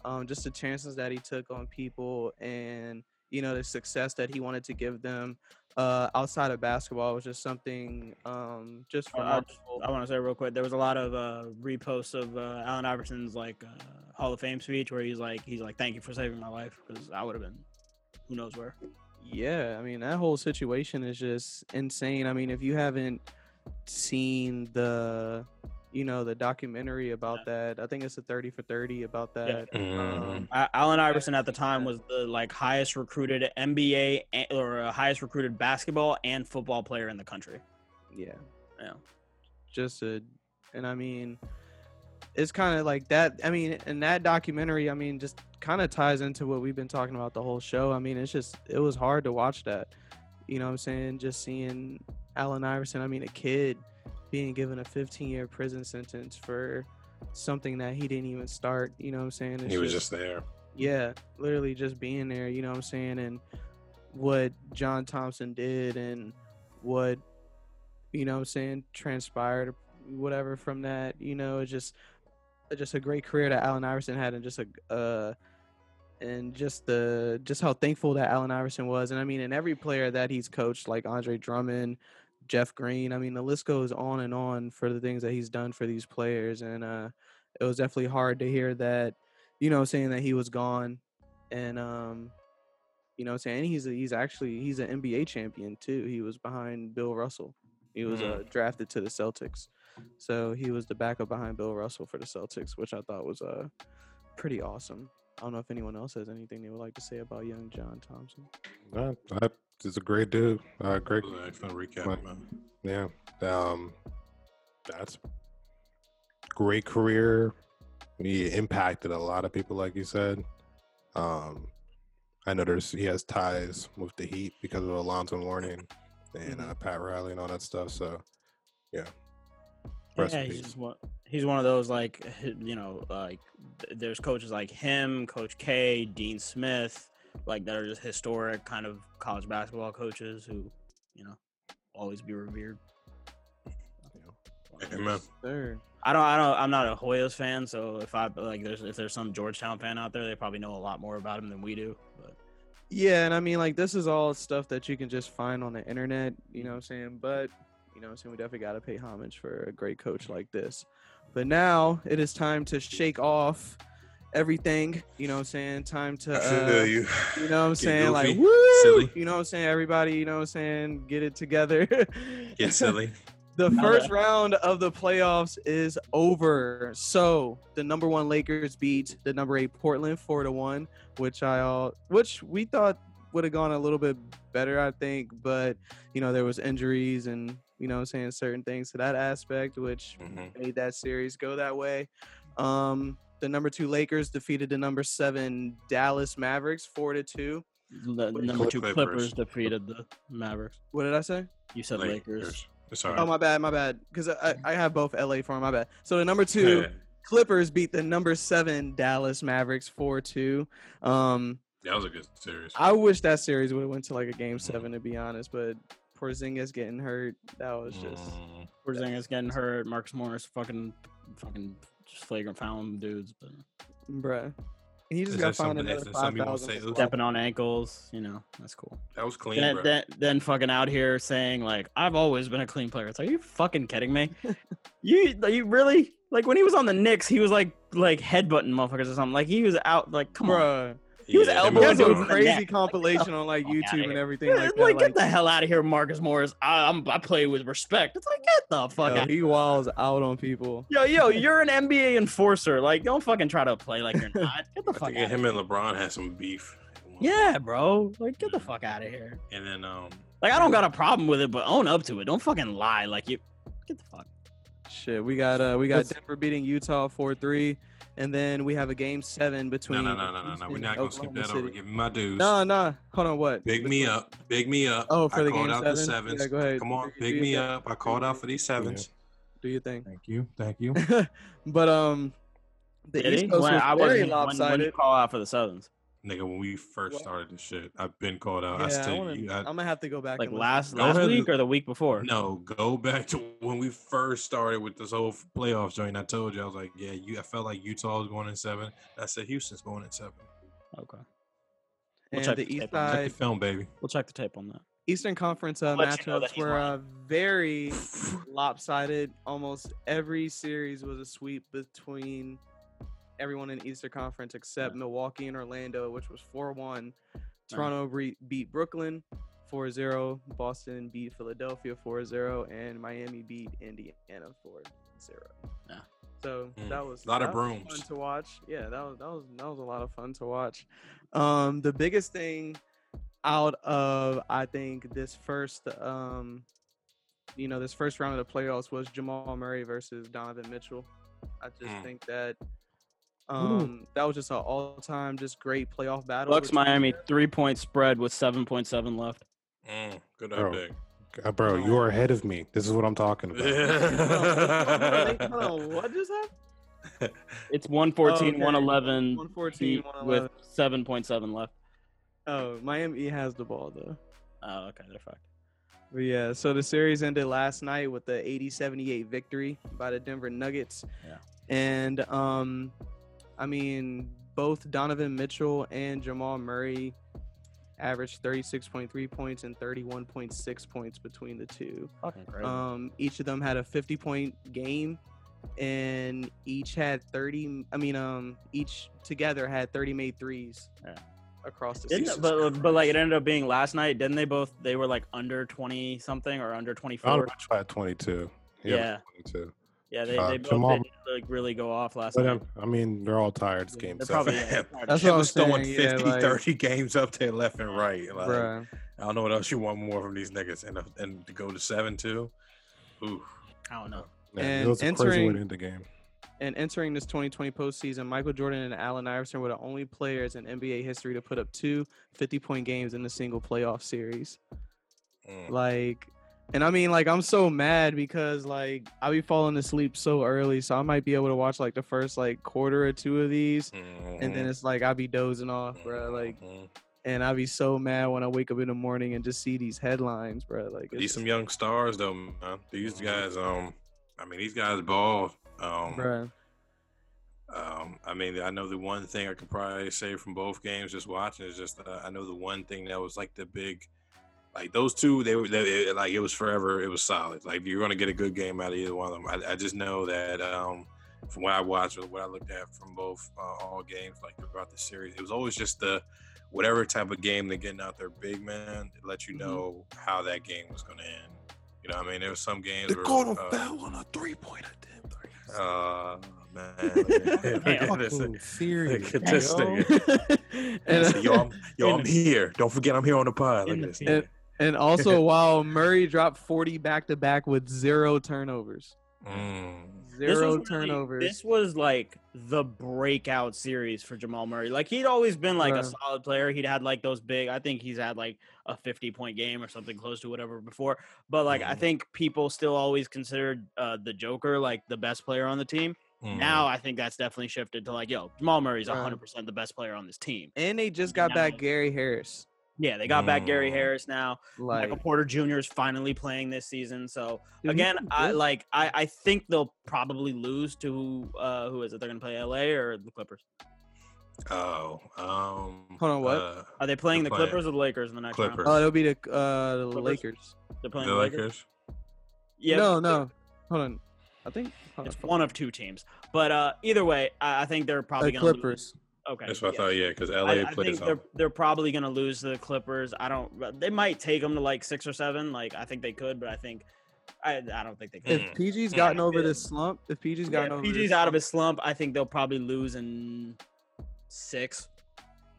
um, just the chances that he took on people, and you know the success that he wanted to give them uh, outside of basketball was just something um, just remarkable. I want to say real quick, there was a lot of uh, reposts of uh, Allen Iverson's like uh, Hall of Fame speech where he's like, he's like, "Thank you for saving my life," because I would have been, who knows where. Yeah, I mean that whole situation is just insane. I mean, if you haven't seen the, you know, the documentary about that, I think it's a thirty for thirty about that. Mhm. Um, A- Allen Iverson at the time was the like highest recruited NBA or uh, highest recruited basketball and football player in the country. yeah, Yeah. just a, and I mean, it's kind of like that. I mean, in that documentary, I mean, just kind of ties into what we've been talking about the whole show. I mean, it's just it was hard to watch that. You know what I'm saying? Just seeing Allen Iverson. I mean, a kid being given a 15 year prison sentence for something that he didn't even start. You know what I'm saying? It's He was just there. yeah, literally just being there, you know what I'm saying? And what John Thompson did and what, you know what I'm saying, transpired, whatever from that, you know, it's just, just a great career that Allen Iverson had and just a, uh, and just the just how thankful that Allen Iverson was, and I mean, and every player that he's coached, like Andre Drummond, Jeff Green, I mean, the list goes on and on for the things that he's done for these players, and uh, it was definitely hard to hear that, you know, saying that he was gone, and um, you know, saying he's a, he's actually he's an NBA champion too. He was behind Bill Russell. He was uh, drafted to the Celtics, so he was the backup behind Bill Russell for the Celtics, which I thought was uh pretty awesome. I don't know if anyone else has anything they would like to say about young John Thompson. Uh, that is a great dude. Uh, great. Excellent recap, Right. man. Yeah. Um, that's great career. He impacted a lot of people, like you said. Um, I know there's he has ties with the Heat because of Alonzo Mourning and uh, Pat Riley and all that stuff. So, yeah. Rest yeah, he's just one. He's one of those like you know like th- there's coaches like him, Coach K, Dean Smith, like that are just historic kind of college basketball coaches who you know always be revered. Amen. Sir. I don't, I don't, I'm not a Hoyas fan, so if I like, there's if there's some Georgetown fan out there, they probably know a lot more about him than we do. But Yeah, and I mean like this is all stuff that you can just find on the internet, you know what I'm saying? But you know what I'm saying we definitely gotta pay homage for a great coach like this. But now it is time to shake off everything, you know what I'm saying? Time to uh, you. You know what I'm [laughs] Get saying? Like, goofy, woo! silly. You know what I'm saying? Everybody, you know what I'm saying? Get it together. Get silly. [laughs] the Now first that- round of the playoffs is over. So the number one Lakers beat the number eight Portland four to one, which I all which we thought would have gone a little bit better, I think. But you know, there was injuries and you know what I'm saying certain things to that aspect, which Mhm. made that series go that way. Um the number two Lakers defeated the number seven Dallas Mavericks four to two. the number two Clippers. Clippers defeated the Mavericks. What did I say? You said Lakers. It's all Oh my bad, my bad. Because I, I have both LA for 'em, my bad. So the number two Yeah, Clippers beat the number seven Dallas Mavericks four two. Um, that was a good series. I wish that series would have went to like a game seven to be honest, but Porzingis getting hurt, that was just Mm, Porzingis getting hurt. Marcus Morris fucking, fucking just flagrant fouling dudes, but bruh. He just Is got that fined something- another is that five something you wanna thousand. say, Uzi? stepping on ankles. You know, that's cool. that was clean, Then, bro. then, then fucking out here saying like, "I've always been a clean player." It's like, are you fucking kidding me? [laughs] you, you really like when he was on the Knicks, he was like, like headbutting motherfuckers or something. Like he was out. Like, come on. Bruh. he was Yeah, He him elbowing has and dudes a in the crazy compilation on like YouTube and everything Yeah, like that. like, Like, get the hell out of here, Marcus Morris. I, I'm, I play with respect. It's like, get the fuck yo, out. he walls out on people. Yo, yo, you're an NBA enforcer. Like, don't fucking try to play like you're not. Get the [laughs] I fuck think out. him and LeBron had some beef. Yeah, bro. Like, get the fuck out of here. And then um, Like, I don't got a problem with it, but own up to it. Don't fucking lie. Like, you get the fuck. Shit, we got uh we got Let's- Denver beating Utah four three, and then we have a game seven between. no, no, no, no, no. Houston We're not gonna skip Oklahoma that over. Give me my dues. No, no, hold on, what? Big me Between- up. Big me up. Oh, for I the called game out the seven? sevens. Yeah, go ahead. Come on, Do- do big your me thing. up. I called out for these sevens. Do you think? Thank you. Thank you. [laughs] but um, the Did East he? Coast When, was I very wasn't. When, when you lopsided. call out for the Sevens, Nigga, when we first What? started this shit, I've been called out. yeah, I I still, wanna, you, I, I'm gonna have to go back. like and last Go last ahead. week or the week before. no, go back to when we first started with this whole playoff joint. I told you, I was like, yeah, you. I felt like Utah was going in seven. I said Houston's going in seven. Okay. And check the the East tape on. Check side, the film, baby. We'll check the tape on that. Eastern Conference uh, Let you know matchups were uh, very [sighs] lopsided. Almost every series was a sweep between everyone in Eastern Conference except Milwaukee and Orlando, which was 4 1. Toronto re- beat Brooklyn 4 0. Boston beat Philadelphia 4 0. And Miami beat Indiana 4 0. Yeah. So Mm, that was a lot of brooms. fun to watch. Yeah, that was that was that was a lot of fun to watch. Um, the biggest thing out of I think this first um you know this first round of the playoffs was Jamal Murray versus Donovan Mitchell. I just Mm. think that um that was just an all-time just great playoff battle. Bucks Miami three point spread with seven point seven left. Mm, good Bro. update. Uh, bro, you are ahead of me. This is what I'm talking about. [laughs] Hold on, [laughs] what just happened? It's 114, okay. 111 114, 111. with seven point seven left. Oh, Miami has the ball though. Oh, okay, they're fucked. But yeah, so the series ended last night with the 80-78 victory by the Denver Nuggets. Yeah. And um I mean, both Donovan Mitchell and Jamal Murray averaged 36.3 points and 31.6 points between the two. Fucking crazy. Um each of them had a 50 point game and each had 30 I mean um each together had 30 made threes. Yeah. Across the season. but but like it ended up being last night. Didn't they both? They were like under twenty something or under twenty four. Donovan Mitchell had 22. He Yeah. 22. Yeah, they, uh, they both Jamal- did, like really go off last But night. um, I mean, they're all tired. It's game They're seven. probably [laughs] yeah, tired. That's what I'm was throwing saying, yeah, 50, like- 30 [laughs] games up there left and right. Like, Bruh. I don't know what else you want more from these niggas. And, uh, and to go to seven, too. Ooh. I don't know. Man, And it was a crazy entering- way to end the game. And entering this 2020 postseason, Michael Jordan and Allen Iverson were the only players in NBA history to put up two 50 point games in a single playoff series. Mm. Like, and I mean, like, I'm so mad because, like, I be falling asleep so early. So I might be able to watch, like, the first, like, quarter or two of these. And then Mhm. it's like, I be dozing off, bro. Like, Mhm. and I be so mad when I wake up in the morning and just see these headlines, bro. Like, these some young stars, though, man. These guys, um, I mean, these guys ball. Um, bruh. Um, I mean, I know the one thing I could probably say from both games, just watching, is just uh, I know the one thing that was like the big, like those two, they were they, like it was forever. It was solid. Like you're gonna get a good game out of either one of them. I, I just know that um, from what I watched or what I looked at from both uh, all games, like throughout the series, it was always just the whatever type of game they're getting out there, big man, it let you Mhm. know how that game was gonna end. You know, what I mean, there was some games. They where, called him uh, foul on a three pointer. Damn, three. uh, [laughs] man, look at- look at this. Fucking serious. Look at this yo. nigga. and, I said, yo, I'm, yo, I'm here. Don't forget, I'm here on the pod. Look in at this. And, and also, [laughs] while Murray dropped 40 back to back with zero turnovers, Mm. This zero was really- turnovers. This was like the breakout series for Jamal Murray. Like he'd always been like a solid player. He'd had like those big. I think he's had like a fifty point game or something close to whatever before. But like I Mhm. think people still always considered uh, the Joker like the best player on the team. Mm. Now I think that's definitely shifted to like yo Jamal Murray's Bruh. hundred percent the best player on this team. and they just got back Gary Harris. Yeah, they got back Gary Mm. Harris now. Like, Michael Porter Jr. is finally playing this season. So dude, again, I like I, I think they'll probably lose to uh who is it? They're gonna play LA or the Clippers. Oh, um, Hold on, what? Uh, Are they playing the They're playing Clippers or the Lakers in the next Clippers. oh, it'll be the uh the Clippers? Lakers. They're playing the the Lakers. Lakers. Yeah, no, no, hold on. I think It's on. one of two teams, but uh either way, I, I think they're probably the gonna Clippers. lose. Okay, That's what yeah. I thought. Yeah, because LA I, I think they're they're probably gonna lose to the Clippers. I don't. They might take them to like six or seven. Like I think they could, but I think I I don't think they could. If Mm. PG's Mm. gotten over this slump, if PG's Yeah, gotten over PG's out of slump- his slump. I think they'll probably lose in six,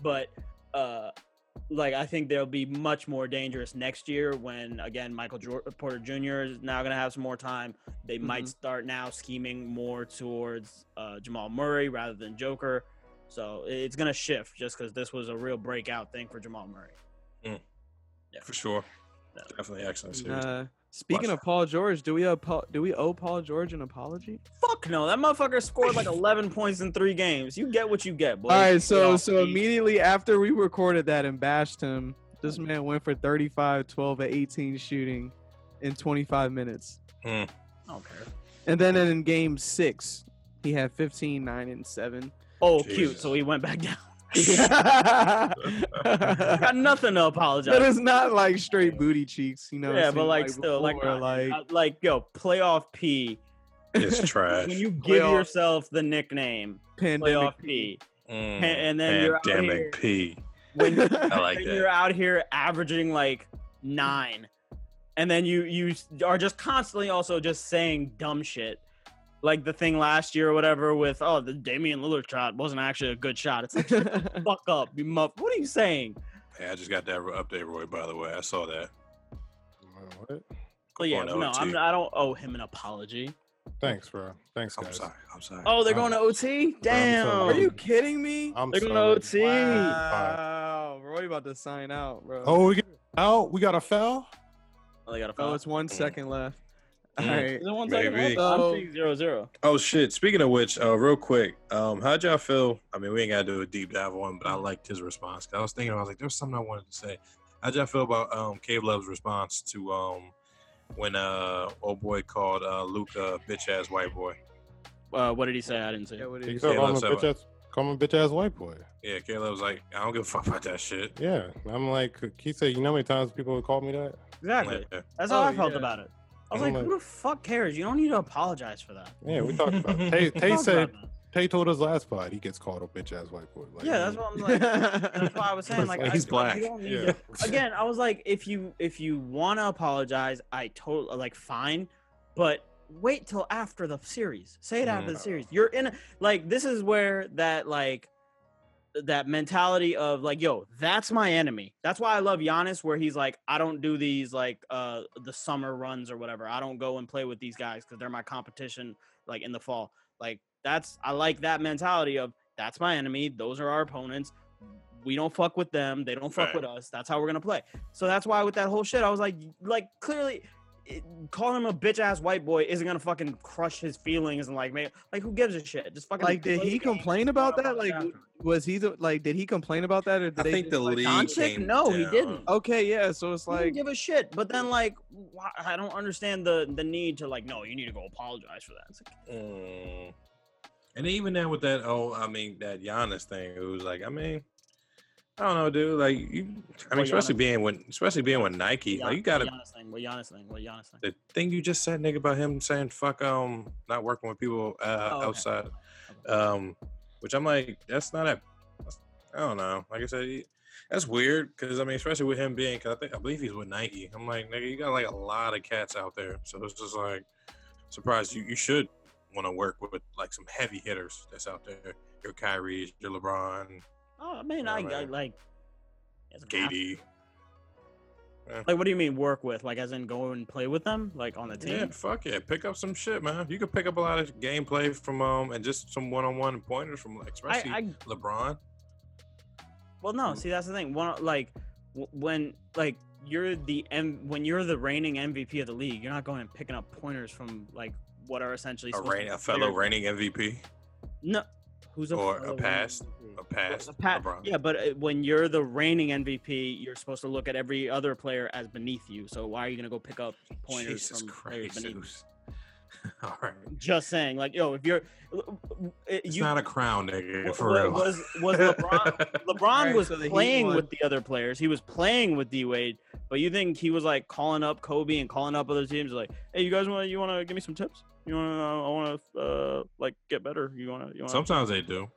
but uh, like I think they'll be much more dangerous next year when again Michael Jor- Porter Jr. is now going to have some more time. They might Mhm. start now scheming more towards uh, Jamal Murray rather than Joker. So it's going to shift just because this was a real breakout thing for Jamal Murray. Yeah, for sure. Yeah. Definitely excellent series. Uh, speaking Watch of Paul George, do we owe Paul, do we owe Paul George an apology? Fuck no, that motherfucker scored like 11 points in three games. You get what you get, boy. All right, so so me. immediately after we recorded that and bashed him, this man went for 35, 12, and 18 shooting in 25 minutes. I don't. And then in game six, he had 15, 9, and 7. Oh, cute. So he went back down. [laughs] Got nothing to apologize. is not like straight booty cheeks, you know. yeah, but saying? like still, like, before, nah, like uh, like yo, playoff P. It's [laughs] trash. When you give Playoff- yourself the nickname pandemic. playoff P, Mm, and then you're out here- P. when [laughs] I like that. you're out here averaging like nine, and then you you are just constantly also just saying dumb shit. Like the thing last year or whatever with oh the Damian Lillard shot wasn't actually a good shot. It's like shut the [laughs] fuck up, you muff. What are you saying? Hey, I just got that update, Roy. By the way, I saw that. What? But yeah, no, OT. I'm, I don't owe him an apology. Thanks, bro. Thanks, I'm sorry. I'm sorry. Oh, they're I'm- going to OT? Damn. so- Are you kidding me? I'm They're gonna sorry. OT. Wow, Roy about to sign out, bro. Oh, we got out. We got a foul. Oh, they got a foul. Oh, foul. it's one Mm. second left. All Mm. right. Is it one second Maybe. left? I'm seeing zero zero. Oh shit! Speaking of which, uh, real quick, um, how'd y'all feel? I mean, we ain't gotta do a deep dive on, but I liked his response. I was thinking, I was like, there's something I wanted to say. How'd y'all feel about um Cave Love's response to um when uh old boy called uh Luka bitch ass white boy? Uh, what did he say? I didn't see. Yeah, what did He he said, say? Caleb "I'm a said bitch ass, call him a bitch ass white boy." Yeah, Caleb was like, I don't give a fuck about that shit. Yeah, I'm like, he said, you know how many times people have called me that? Exactly. Yeah. That's how Oh, I felt yeah. about it. I was I'm like, like- who the fuck cares? You don't need to apologize for that. Yeah, we talked about. [laughs] it. Tay, Tay said, about. Tay told us last pod he gets called a bitch ass white boy. Like, Yeah, that's what I'm like. [laughs] That's why I was saying, like, like I- he's you black. don't need Yeah. Again, I was like, if you if you want to apologize, I totally like fine, but wait till after the series. Say it after Mm. the series. You're in a, like this is where that like that mentality of like, yo, that's my enemy. That's why I love Giannis, where he's like, I don't do these like uh the summer runs or whatever. I don't go and play with these guys because they're my competition like in the fall. Like that's I like that mentality of that's my enemy. Those are our opponents. We don't fuck with them. They don't fuck Right. with us. That's how we're gonna play. So that's why with that whole shit, I was like, like clearly, it, calling him a bitch ass white boy isn't gonna fucking crush his feelings and like, man, like who gives a shit? Just fucking Like, did he complain about that? Like, after. was he the, like, did he complain about that, or did I they think the like, league Doncic? came No, he didn't. Okay, yeah. So it's He didn't like, give a shit. But then like, why, I don't understand the the need to like, no, you need to go apologize for that. It's like, Mm. And even then with that, oh, I mean that Giannis thing, it was like, I mean, I don't know, dude. Like you, I mean, especially being with, especially being with Nike, like you gotta Giannis thing? What Giannis thing? What Giannis thing? the thing you just said, nigga, about him saying fuck um not working with people uh, Oh, okay. outside, um, which I'm like, that's not a, that's- I don't know. Like I said, he- that's weird because I mean, especially with him being, cause I think I believe he's with Nike. I'm like, nigga, you got like a lot of cats out there, so it's just like surprised you you should want to work with like some heavy hitters that's out there. Your Kyrie, your LeBron, Oh, I mean, Yeah, I, I like. as a math- KD. Like, what do you mean work with? Like, as in go and play with them, like on the team? Yeah, fuck yeah. Pick up some shit, man. You could pick up a lot of gameplay from um and just some one on one pointers from like especially I LeBron. well, no. See, that's the thing. One like when like you're the M when you're the reigning MVP of the league, you're not going and picking up pointers from like what are essentially A, reign, a fellow reigning MVP. No, who's a or a fellow past- A past A pa- LeBron. yeah, but uh, when you're the reigning MVP, you're supposed to look at every other player as beneath you. So why are you gonna go pick up pointers Jesus from players beneath? Zeus. [laughs] All right. Just saying, like, yo, if you're, It's you not a crown, nigga. For wa- real. was was [laughs] LeBron LeBron Right, was so playing with the other players. He was playing with D Wade, but you think he was like calling up Kobe and calling up other teams, like, "Hey, you guys want to you want to give me some tips? You want to I want to uh like get better? You want to you want Sometimes they do.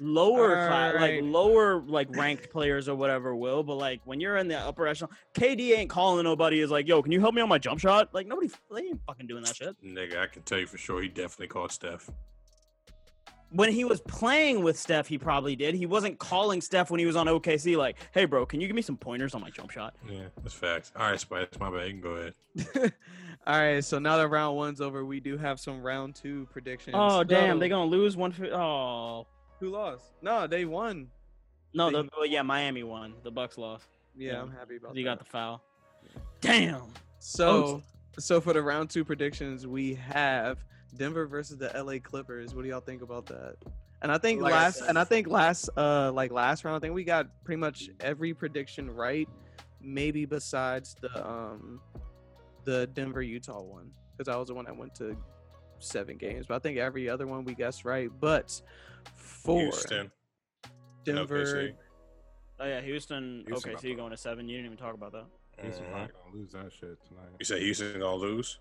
lower class, like lower like ranked players or whatever will, but like when you're in the upper echelon, KD ain't calling nobody is like, "Yo, can you help me on my jump shot?" Like nobody, they ain't fucking doing that shit. Nigga, I can tell you for sure he definitely called Steph. When he was playing with Steph, he probably did. He wasn't calling Steph when he was on OKC, like, "Hey, bro, can you give me some pointers on my jump shot?" Yeah, that's facts. All right, Spice, my bad. You can go ahead. [laughs] All right, so now that round one's over, we do have some round two predictions. Oh damn, they So- gonna lose one. fi- Oh who lost? No, they won. no, They- the, well, yeah, Miami won. The Bucks lost. Yeah, Yeah, I'm happy about You that. got the foul. Damn. So, so for the round two predictions, we have Denver versus the LA Clippers. What do y'all think about that? And I think Like last, said- and I think last, uh, like last round, I think we got pretty much every prediction right, maybe besides the um, the Denver Utah one, because I was the one that went to seven games. But I think every other one we guessed right. But for Houston. Denver, OKC. Oh yeah, Houston. Houston okay, so you're going to seven. You didn't even talk about that. Houston Mhm. probably gonna lose that shit tonight. You said Houston gonna lose.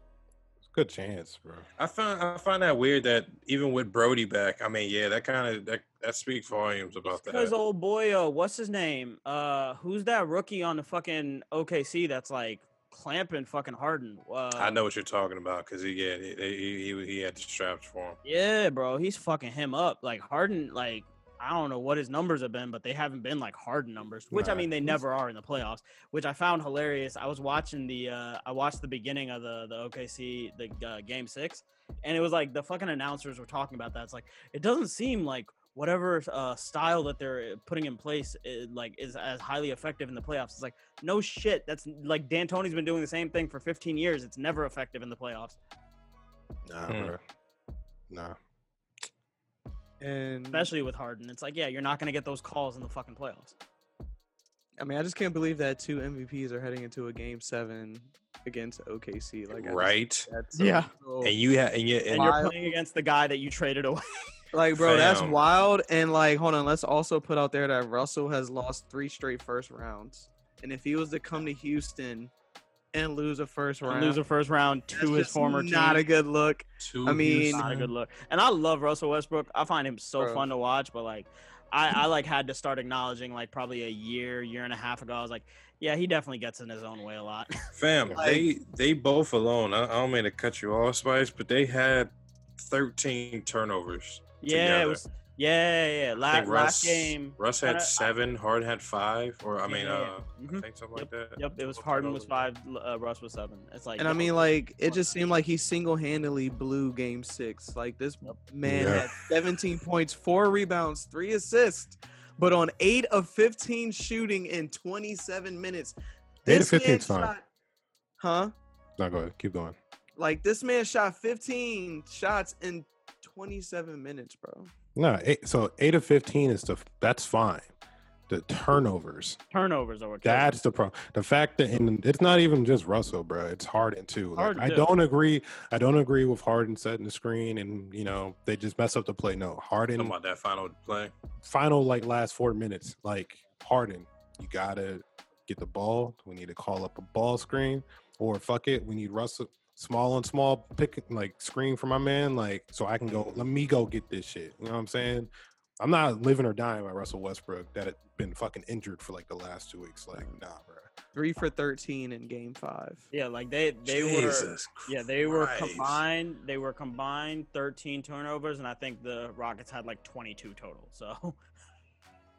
Good chance, bro. I find I find that weird that even with Brody back, I mean, yeah, that kind of that that speaks volumes about Because that. Because old boy, uh, what's his name? Uh, who's that rookie on the fucking OKC that's like clamping fucking Harden? Uh, I know what you're talking about because he yeah he, he he he had the straps for him. Yeah, bro, he's fucking him up. Like Harden, like I don't know what his numbers have been, but they haven't been like Harden numbers, which I mean they never are in the playoffs. Which I found hilarious. I was watching the, uh I watched the beginning of the the OKC the uh, game six, and it was like the fucking announcers were talking about that. It's like it doesn't seem like whatever uh, style that they're putting in place is, like is as highly effective in the playoffs. It's like no shit. That's like D'Antoni's been doing the same thing for 15 years. It's never effective in the playoffs. Nah, Hmm. bro. Nah. And especially with Harden. It's like, yeah, you're not gonna get those calls in the fucking playoffs. I mean, I just can't believe that two MVPs are heading into a game seven against OKC. Like, I just- right? that's Yeah. so- And you had and yeah And and you're playing against the guy that you traded away. [laughs] like, bro, that's wild. And like, hold on, let's also put out there that Russell has lost three straight first rounds. And if he was to come to Houston and lose a first and round, lose a first round that's to his just former not team. Not a good look. two I mean- not a good look. And I love Russell Westbrook. I find him so Bro. fun to watch, but like I, I like had to start acknowledging like probably a year, year and a half ago. I was like, yeah, he definitely gets in his own way a lot. [laughs] Fam, Like- they they both alone. I, I don't mean to cut you off, Spice, but they had 13 turnovers. yeah, it together. was yeah, yeah, yeah. I Last, think Russ, last game. Russ I had don't- I- seven, Harden had five, or I Yeah, mean, yeah, uh, yeah. I think something like that. Yep, it was Total Harden was five, uh, Russ was seven. It's like And I mean, like, it just seemed like he single handedly blew game six. Like, this Yep. man Yeah. had 17 points, four rebounds, three assists, but on eight of 15 shooting in 27 minutes. Eight of This man 15 's fine. shot- Huh? No, go ahead. Keep going. Like, this man shot 15 shots in 27 minutes, bro. No, eight, so eight of fifteen is the that's fine. The turnovers, turnovers are what that's the problem. The fact that and it's not even just Russell, bro. It's Harden too. Like, Harden I too. don't agree. I don't agree with Harden setting the screen and you know they just mess up the play. No, Harden Talking about that final play. final like last four minutes, like Harden, you gotta get the ball. We need to call up a ball screen, or fuck it, we need Russell small and small pick like screen for my man, like so I can go. Mm-hmm. Let me go get this shit. You know what I'm saying? I'm not living or dying by Russell Westbrook that had been fucking injured for like the last two weeks. Like, mm-hmm. nah, bro. Three for 13 in game five. Yeah, like they they were Jesus yeah they were combined they were combined 13 turnovers and I think the Rockets had like 22 total. So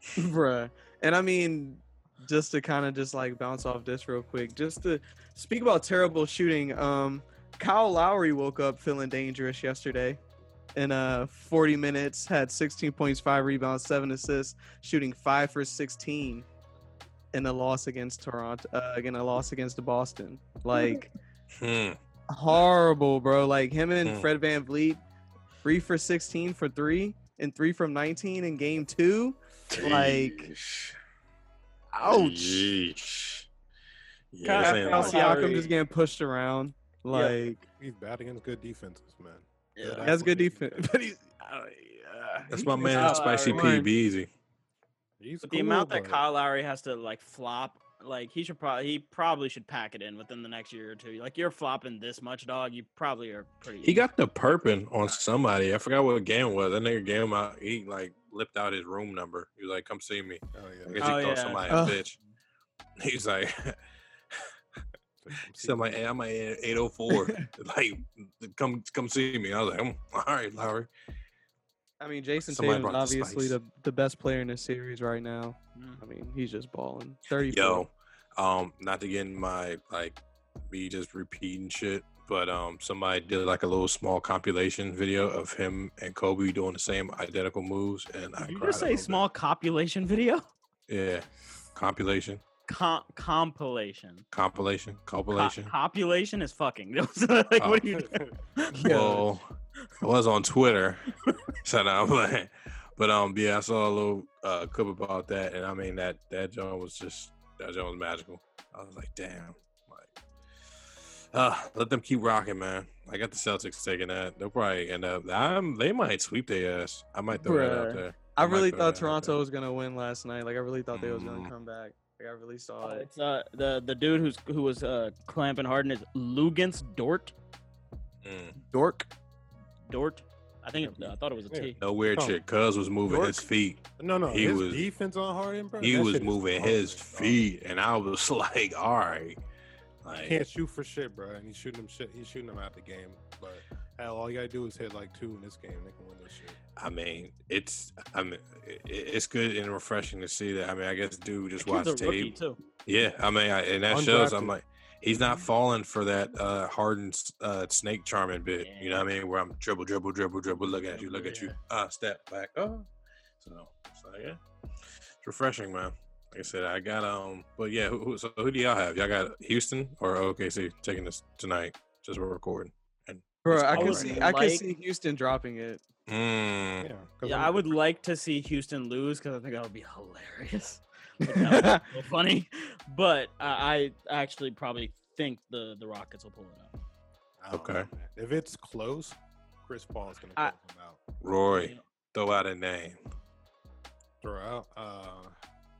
[laughs] Bruh. And I mean, just to kind of just like bounce off this real quick, just to speak about terrible shooting. Um, Kyle Lowry woke up feeling dangerous yesterday. In uh 40 minutes, had 16 points, five rebounds, seven assists, shooting five for 16 in a loss against Toronto. Uh, again, a loss against the Boston. Like Hmm. horrible, bro. Like him and Hmm. Fred VanVleet, three for 16 for three, and three from 19 in game two. Like, Yeesh. Ouch. Yeesh. Yeah, Kyle- this Pascal ain't Kyle like- Siakam just getting pushed around. Like He's bad against good defenses, man. Yeah. Good that's good athletic defense, [laughs] but he's uh, yeah, That's my just- man, Spicy Lowry. P. Be easy. He's But the cool, amount that but- Kyle Lowry has to like flop, like he should probably he probably should pack it in within the next year or two. Like you're flopping this much, dog. You probably are pretty. He got the perping on somebody. I forgot what game was. That nigga gave him out. He like lipped out his room number. He was like, "Come see me." Oh, I yeah. guess Oh, he called yeah. somebody Ugh. a bitch. [laughs] He's like, [laughs] so I'm like, hey, I'm at 804. [laughs] like, come come see me. I was like, "Mm, all right, Lowry. I mean, Jayson Somebody Tatum's brought the obviously the, the best player in the series right now. Mm. I mean, he's just balling. 30 Yo, um, not to get in my like me just repeating shit, but um, somebody did like a little small compilation video of him and Kobe doing the same identical moves, and I Did you cried just a say little bit. small copulation video? Yeah, compilation, Com- compilation. compilation, Co- compilation. copulation is fucking. [laughs] like, Oh. what are you doing? Well, I was on Twitter, [laughs] so now I'm like, but um, yeah, I saw a little uh clip about that, and I mean that that joint was just that joint was magical. I was like, damn, like, uh, let them keep rocking, man. I got the Celtics taking that. They'll probably end up. I'm, they might sweep their ass. I might throw that out there. I might really thought that out there. Toronto was gonna win last night. Like I really thought they was Mm. gonna come back. Like I really saw Oh, it. it's uh the the dude who's who was uh clamping Harden is Luguentz Dort. Mm. Dork. Dort. I think it, I thought it was a Yeah. No weird Oh. shit. Cuz was moving his feet. No, no, He his was- defense on Harden, bro. He that was moving his feet, and I was [laughs] like, all right. Like, Can't shoot for shit, bro. And he's shooting them shit. He's shooting them out the game. But hell, all you gotta do is hit like two in this game. They can win this shit. I mean, it's I mean, it, it's good and refreshing to see that. I mean, I guess dude just watched watch kid's a rookie tape. too. Yeah, I mean, I, and that shows. I'm like, he's not falling for that uh hardened uh snake charming bit. You know what I mean? Where I'm dribble, dribble, dribble, dribble. Look at you, look at you. Uh, step back. Oh, so so yeah, it's refreshing, man. Like I said, I got um, but yeah. Who, who, so who do y'all have? Y'all got Houston or OKC taking this tonight? Just we're recording. And Bro, I I could see right. I could see Houston dropping it. Mm, Yeah, 'cause Yeah, I'm- I would [laughs] like to see Houston lose because I think that would be hilarious. [laughs] Like, that would be so funny. But I, I actually probably think the the Rockets will pull it out. Okay. know. If it's close, Chris Paul is gonna I- close them out. Roy, throw out a name. Throw out. Uh,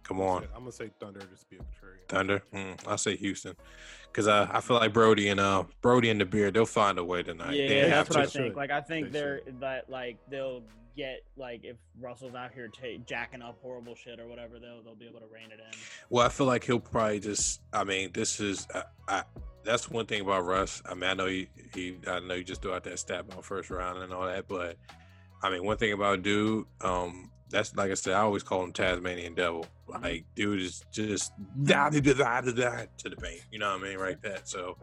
Come on. I'm gonna say Thunder just to be a contrarian. Thunder. Mm, I say Houston, because uh, I feel like Brodie and uh Brodie and the beard they'll find a way tonight. Yeah, They have that's what I to. to. think. Like I think They they're that like they'll get like if Russell's out here ta- jacking up horrible shit or whatever, they'll they'll be able to rein it in. Well, I feel like he'll probably just. I mean, this is. I, I that's one thing about Russ. I mean, I know he, he I know you just threw out that stat on first round and all that, but I mean, one thing about dude, um, that's like I said, I always call him Tasmanian Devil. Like, dude is just da da da da da to the paint. You know what I mean, right? That. So,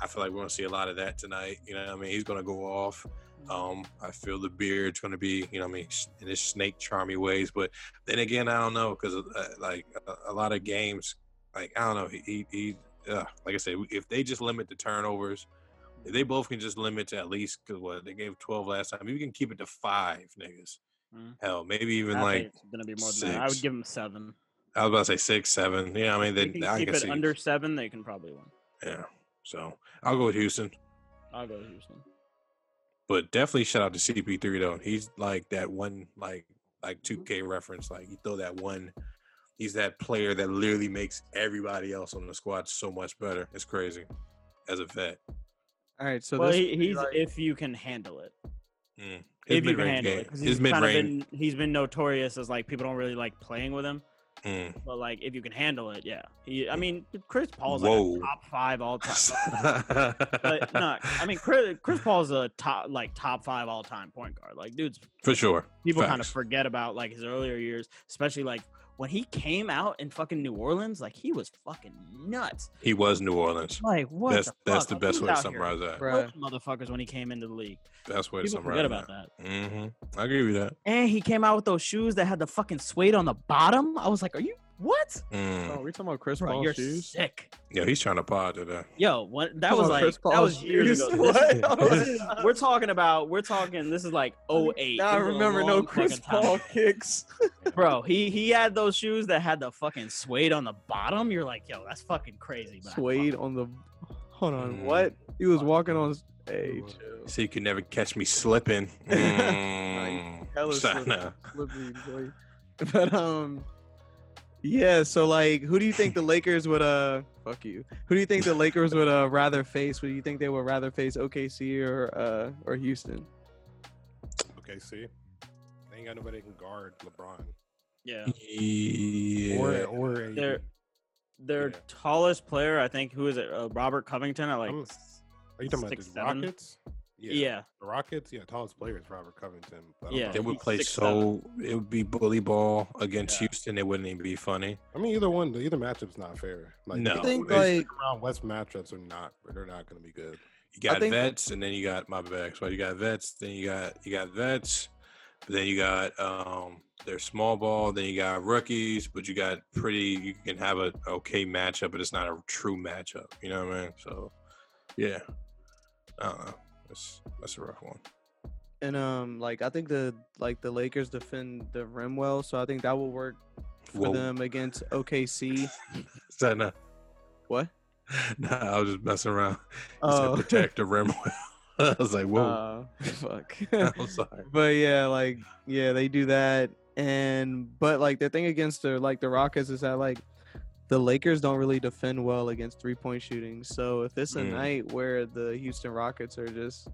I feel like we're gonna see a lot of that tonight. You know what I mean? He's gonna go off. Um, I feel the beard's going to be, you know, what I mean, in his snake charmy ways. But then again, I don't know because uh, like a, a lot of games, like I don't know, he he, he uh, like I said, if they just limit the turnovers, if they both can just limit to at least because what they gave twelve last time, maybe we can keep it to five niggas. Mhm. Hell, maybe even I like think it's gonna be more than that. I would give them seven. I was about to say six, seven. Yeah, I mean, They they, can I keep can it see. under seven. They can probably win. Yeah, so I'll go with Houston. I'll go with Houston. But definitely shout out to CP3 though. He's like that one like like 2K reference. Like you throw that one. He's that player that literally makes everybody else on the squad so much better. It's crazy. As a vet. All right, so well, this he, he's like- if you can handle it. Mm. His If you can handle game. it, he's kind of been he's been notorious as like people don't really like playing with him. Mm. But like if you can handle it, yeah. He, I mean, Chris Paul's Whoa. like a top five all time. [laughs] but no, I mean Chris, Chris Paul's a top like top five all time point guard. Like dude's For sure. people kind of forget about like his earlier years, especially like when he came out in fucking New Orleans, like he was fucking nuts. He was New Orleans. Like what? That's the that's the Like, best way to out here summarize that. Bruh. smoking motherfuckers when he came into the league. Best way to summarize forget about that. Mm-hmm. I agree with that. And he came out with those shoes that had the fucking suede on the bottom. I was like, "Are you what? Mm. Oh, we talking about Chris Bro, Paul you're shoes? sick." Yeah, he's trying to pod today. Yo, what? That was like Chris that was years shoes? ago. [laughs] What? [laughs] We're talking about. We're talking. This is like 08. Now I This is a remember no Chris fucking time Paul kicks. [laughs] Bro, he he had those shoes that had the fucking suede on the bottom. You're like, yo, that's fucking crazy. but Suede fuck on the. Hold on, Mm. what? He was walking on. s- Hey, So you can never catch me slipping. Mm. Hella Shut slippery. slippery, boy. But um, yeah. So like, who do you think the Lakers would uh? Fuck you. Who do you think the Lakers would uh rather face? Would you think they would rather face OKC or uh or Houston? Okay, see, they ain't got nobody that can guard LeBron Yeah. Yeah. or or AD. Their their Yeah. tallest player, I think, who is it? Uh, Robert Covington at like. I'm- Are you talking about six, the seven? Rockets? Yeah. The Rockets, yeah, tallest player is Robert Covington. but Yeah. know. They would play 6'7". so it would be bully ball against Yeah. Houston. It wouldn't even be funny. I mean, either one, either matchup's not fair. Like, No. I think, like- around West matchups are not. They're not going to be good. You got think- vets, and then you got my bad. So you got vets, then you got you got vets, then you got um their small ball, then you got rookies, but you got pretty. You can have a okay matchup, but it's not a true matchup. You know what I mean? So yeah, I don't know. That's that's a rough one. And um, like I think the like the Lakers defend the rim well, so I think that will work for Whoa. them against OKC. [laughs] Is that not? What? [laughs] Nah, I was just messing around. Oh. said protect the rim well. [laughs] I was like, whoa. Uh, fuck. I'm sorry. but yeah, like yeah, they do that. And but like the thing against the like the Rockets is that like the Lakers don't really defend well against three point shooting. So if it's a Mm. night where the Houston Rockets are just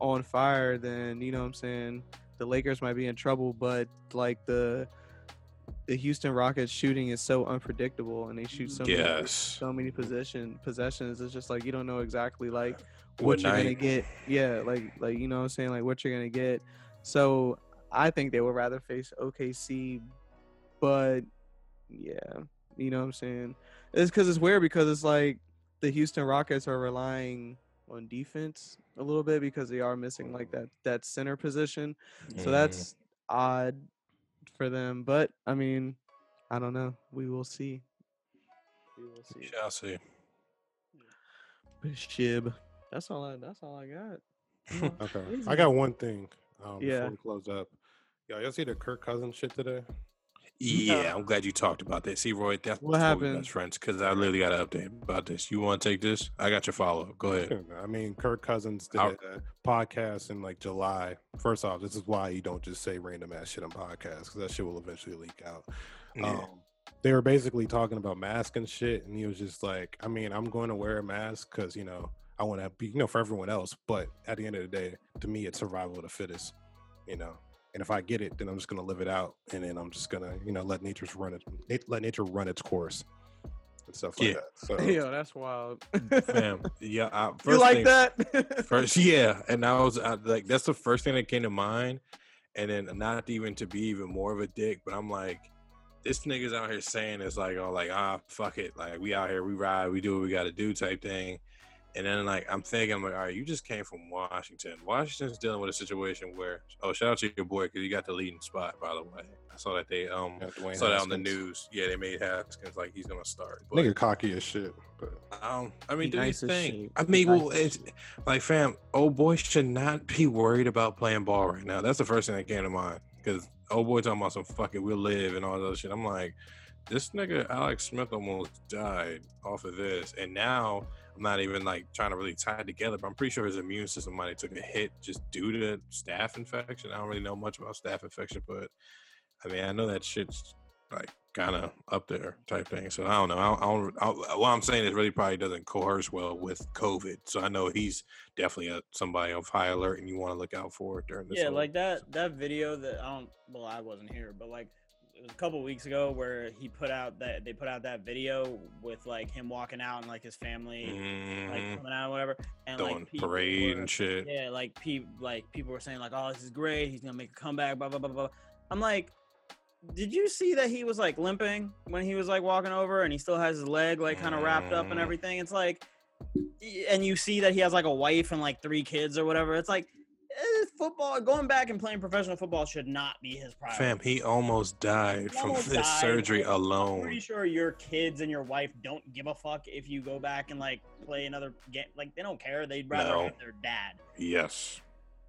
on fire, then you know what I'm saying the Lakers might be in trouble. But like the the Houston Rockets shooting is so unpredictable, and they shoot so many, so many possession possessions. It's just like you don't know exactly like What what you're gonna get. Yeah, like like you know what I'm saying, like what you're gonna get. So I think they would rather face OKC, but yeah, you know what I'm saying. It's because it's weird because it's like the Houston Rockets are relying on defense a little bit because they are missing like that that center position. So Mhm. that's odd for them. But I mean, I don't know. We will see. We will see. Shall see. Shib. That's all I that's all I got. [laughs] Okay. I got one thing um, Yeah. before we close up. Yo, y'all see the Kirk Cousins shit today? Yeah, I'm glad you talked about that. See, Roy, that's What happened? best friends because I literally got an update about this. You want to take this? I got your follow up. Go ahead. I mean, Kirk Cousins did I'll- a podcast in like July. First off, this is why you don't just say random ass shit on podcasts because that shit will eventually leak out. Yeah. Um, they were basically talking about mask and shit, and he was just like, I mean, I'm going to wear a mask because you know I want to be, you know, for everyone else. But at the end of the day, to me, it's survival of the fittest, you know. And if I get it, then I'm just gonna live it out, and then I'm just gonna, you know, let nature's run it, let nature run its course, and stuff like Yeah. that. So [laughs] Yo, that's wild. Fam, [laughs] yeah. I, first you like thing, that? [laughs] First, yeah, and I was I, like, that's the first thing that came to mind, and then not even to be even more of a dick, but I'm like, this nigga's out here saying it's like, oh, like ah, fuck it, like we out here, we ride, we do what we got to do, type thing, and then like I'm thinking, I'm like, all right, you just came from Washington. Washington's dealing with a situation where, oh, shout out to your boy because you got the leading spot, by the way. I saw that they um yeah, saw that on the news. Yeah, they made Haskins like he's gonna start. But, Nigga cocky as shit, but um, I mean, He do nice you as think? shit. I mean, nice well, it's like, fam, old boy should not be worried about playing ball right now. That's the first thing that came to mind because old boy talking about some fucking we'll live and all that shit. I'm like, this nigga Alex Smith almost died off of this, and now I'm not even like trying to really tie it together, but I'm pretty sure his immune system might have took a hit just due to staph infection. I don't really know much about staph infection, but I mean, I know that shit's like kind of up there type thing. So I don't know. I don't, I don't, I, what I'm saying is really probably doesn't coerce well with COVID. So I know he's definitely a, somebody of high alert, and you want to look out for during this. Yeah, whole- like that that video that I don't. Well, I wasn't here, but like it was a couple weeks ago where he put out that they put out that video with like him walking out and like his family like Mhm. coming out or whatever, and Doing like parade were- and shit. Yeah, like people like people were saying like, "Oh, this is great. He's gonna make a comeback." Blah blah blah blah. I'm like, did you see that he was like limping when he was like walking over, and he still has his leg like kind of wrapped up and Mm. everything? It's like, and you see that he has like a wife and like three kids or whatever. It's like, football going back and playing professional football should not be his priority. Fam, he almost died from almost this died, surgery I'm alone. pretty sure your kids and your wife don't give a fuck if you go back and like play another game. Like they don't care. They'd rather No. have their dad. Yes,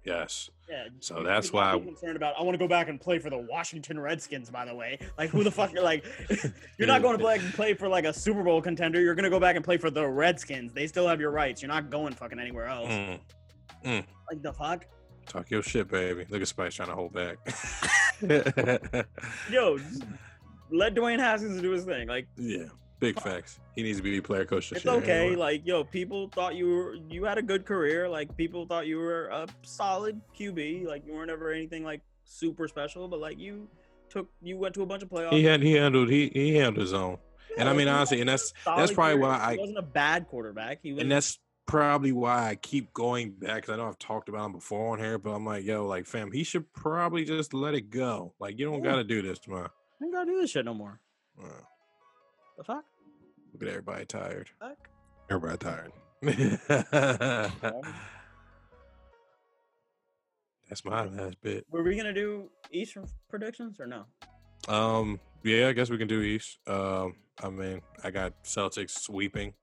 yes. Yeah. So that's should not be why- concerned about. I want to go back and play for the Washington Redskins. By the way, like who the fuck? Are [laughs] like [laughs] you're not going to play play for like a Super Bowl contender. You're gonna go back and play for the Redskins. They still have your rights. You're not going fucking anywhere else. Mm. Like the fuck. Talk your shit, baby. Look at Spice trying to hold back. [laughs] Yo, let Dwayne Haskins do his thing. Like yeah, big facts. He needs to be player coach it's okay. anyway. Like yo, people thought you were you had a good career. Like people thought you were a solid QB. Like you weren't ever anything like super special, but like you took you went to a bunch of playoffs. he had he handled he he handled his own. And I mean honestly, and that's that's probably why I He wasn't a bad quarterback. He was and that's probably why I keep going back because I know I've talked about him before on here, but I'm like, yo, like, fam, he should probably just let it go. Like, you don't Yeah. got to do this, man. I ain't gotta do this shit no more. Uh, The fuck? look at everybody tired. Fuck. Everybody tired. [laughs] That's my last bit. Were we gonna do Eastern predictions or no? Um, yeah, I guess we can do East. Um, I mean, I got Celtics sweeping.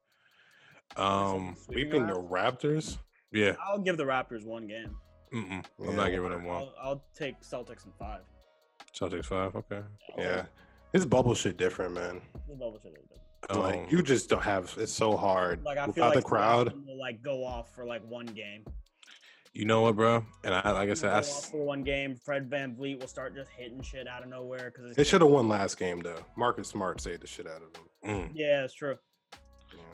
Um, Sweeping the Raptors. yeah, I'll give the Raptors one game. mm-mm, I'm Yeah. not giving them one. I'll, I'll take Celtics in five. Celtics five, okay. I'll- Yeah, this bubble shit different, man. the bubble shit is different. like Um, you just don't have. It's so hard Like I feel without like the crowd. Siakam will like go off for like one game. You know what, bro? And I, like I He'll said, go I, off s- for one game. Fred VanVleet will start just hitting shit out of nowhere because They should have won last game though. Marcus Smart saved the shit out of them. mm, Yeah, it's true.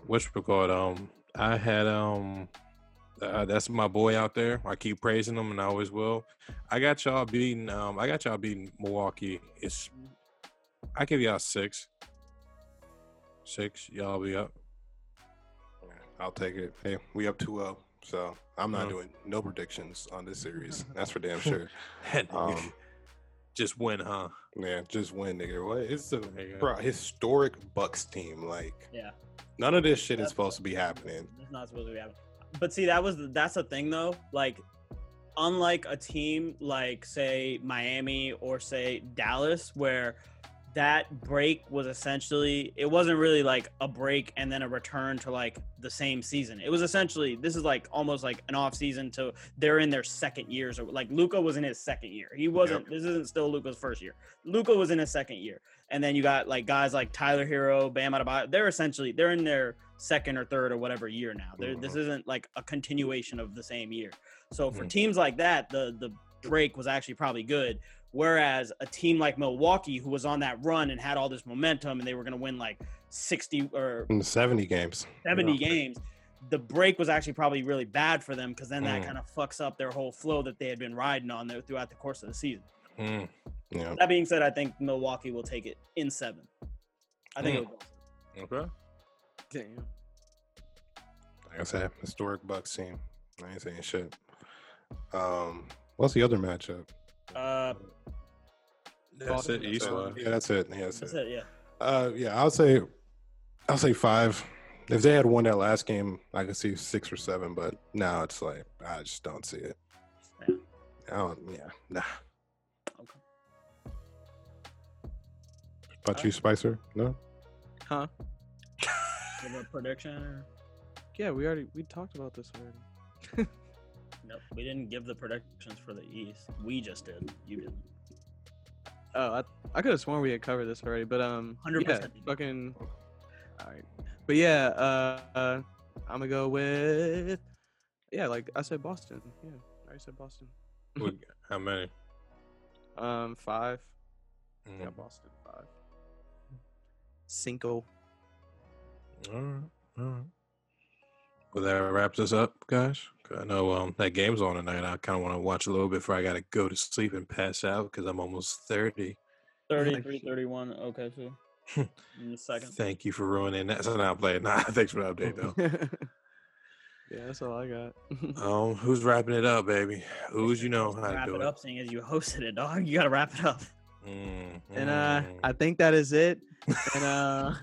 Which record? Um, I had um, uh, that's my boy out there. I keep praising him, and I always will. I got y'all beating. Um, I got y'all beating Milwaukee. It's I give y'all six. Six, y'all be up. I'll take it. Hey, we up 2-0, so I'm not Mhm. doing no predictions on this series. That's for damn [laughs] sure. Um, just win, huh? Yeah, just win, nigga. What? It's a There you go. bro, historic Bucks team. Like Yeah, none of this shit is supposed to be happening. it's not supposed to be happening. But see, that was that's the thing though. Like, unlike a team like say Miami or say Dallas, where that break was essentially it wasn't really like a break and then a return to like the same season. It was essentially this is like almost like an off season to they're in their second years or like Luka was in his second year. He wasn't this isn't still Luka's first year. Luka was in his second year. And then you got like guys like Tyler Herro, Bam Adebayo. They're essentially they're in their second or third or whatever year now. They're, this isn't like a continuation of the same year. So for Mhm. teams like that, the the break was actually probably good. Whereas a team like Milwaukee, who was on that run and had all this momentum, and they were going to win like sixty or 70 games. 70 Yeah. games, the break was actually probably really bad for them because then that Mm. kind of fucks up their whole flow that they had been riding on there throughout the course of the season. Mm. Yeah. That being said, I think Milwaukee will take it in seven. I think Mm. it'll go. Okay. Damn. Like I said, historic Bucks team. I ain't saying shit. Um, what's the other matchup? Uh, That's it. East So, yeah, that's it. Yeah, that's, that's it. it. Yeah. Uh, yeah, I'll say, I'll say five. If they had won that last game, I could see six or seven. But now it's like I just don't see it. Yeah. I don't. Yeah, nah. Okay. About you, Spicer? No. Huh? A prediction. Yeah, we already we talked about this already. [laughs] Nope. We didn't give the predictions for the East. We just did. You didn't. Oh, I, I could have sworn we had covered this already, but um, 100% yeah, did. fucking. All right, but yeah, uh, uh, I'm gonna go with yeah, like I said, Boston. Yeah, I already said Boston. [laughs] How many? Um, five. Mm. Yeah, Boston five. Cinco. All right. All right. Well, that wraps us up, guys? I know um, that game's on tonight. I kind of want to watch a little bit before I got to go to sleep and pass out because I'm almost 30. 33, 31. Okay, so [laughs] in the second. Thank you for ruining that. So now I'm playing. Nah, [laughs] thanks for the update, though. [laughs] yeah, that's all I got. um, who's wrapping it up, baby? Who's you know how to wrap do it it? up, seeing as you hosted it, dog. You gotta wrap it up. Mm, and uh, mm. I think that is it. And uh,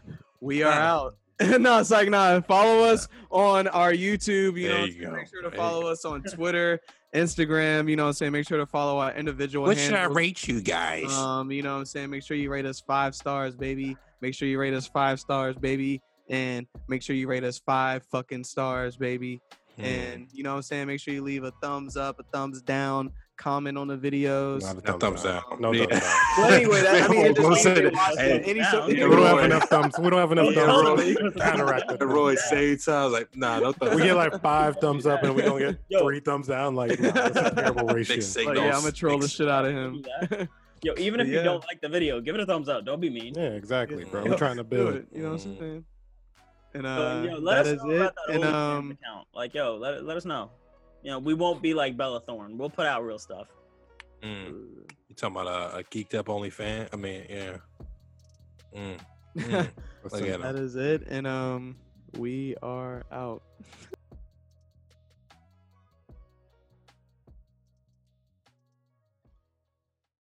we are out. No, it's like no. Follow us on our YouTube. You There know, you make sure to There follow us on [laughs] Twitter, Instagram. You know, what I'm saying make sure to follow our individual. what should I rate you guys? Um, you know what I'm saying? Make sure you rate us five stars, baby. Make sure you rate us five stars, baby. And make sure you rate us five fucking stars, baby. Hmm. And you know what I'm saying? Make sure you leave a thumbs up, a thumbs down, comment on the videos. Not a A thumbs down. No Yeah. thumbs down. Well, anyway, that, I mean, it [laughs] just We'll means they that- hey, it. Any so- Yeah, Yeah, we don't have enough thumbs. We don't have enough [laughs] thumbs. Roy. counteract The it. Roy shades. I was like, nah, no thumbs We get like five thumbs up, and we gonna get Yo. three thumbs down. Like nah, that's a terrible ratio. signals. But yeah, I'm gonna troll the shit out of him. [laughs] Yo, even if But you don't like the video, give it a thumbs up. Don't be mean. Yeah, exactly, bro. Yo, We're trying to build. it. You know what I'm Mm. saying? And So, uh, yo, let that us is know it. about that And OnlyFans um, account. Like, yo, let, let us know. You know, we won't be like Bella Thorne. We'll put out real stuff. Mm. You talking about a, a geeked up only fan? I mean, yeah. Mm. Mm. Let's [laughs] Look see. at 'em. that is it. And um, we are out. [laughs]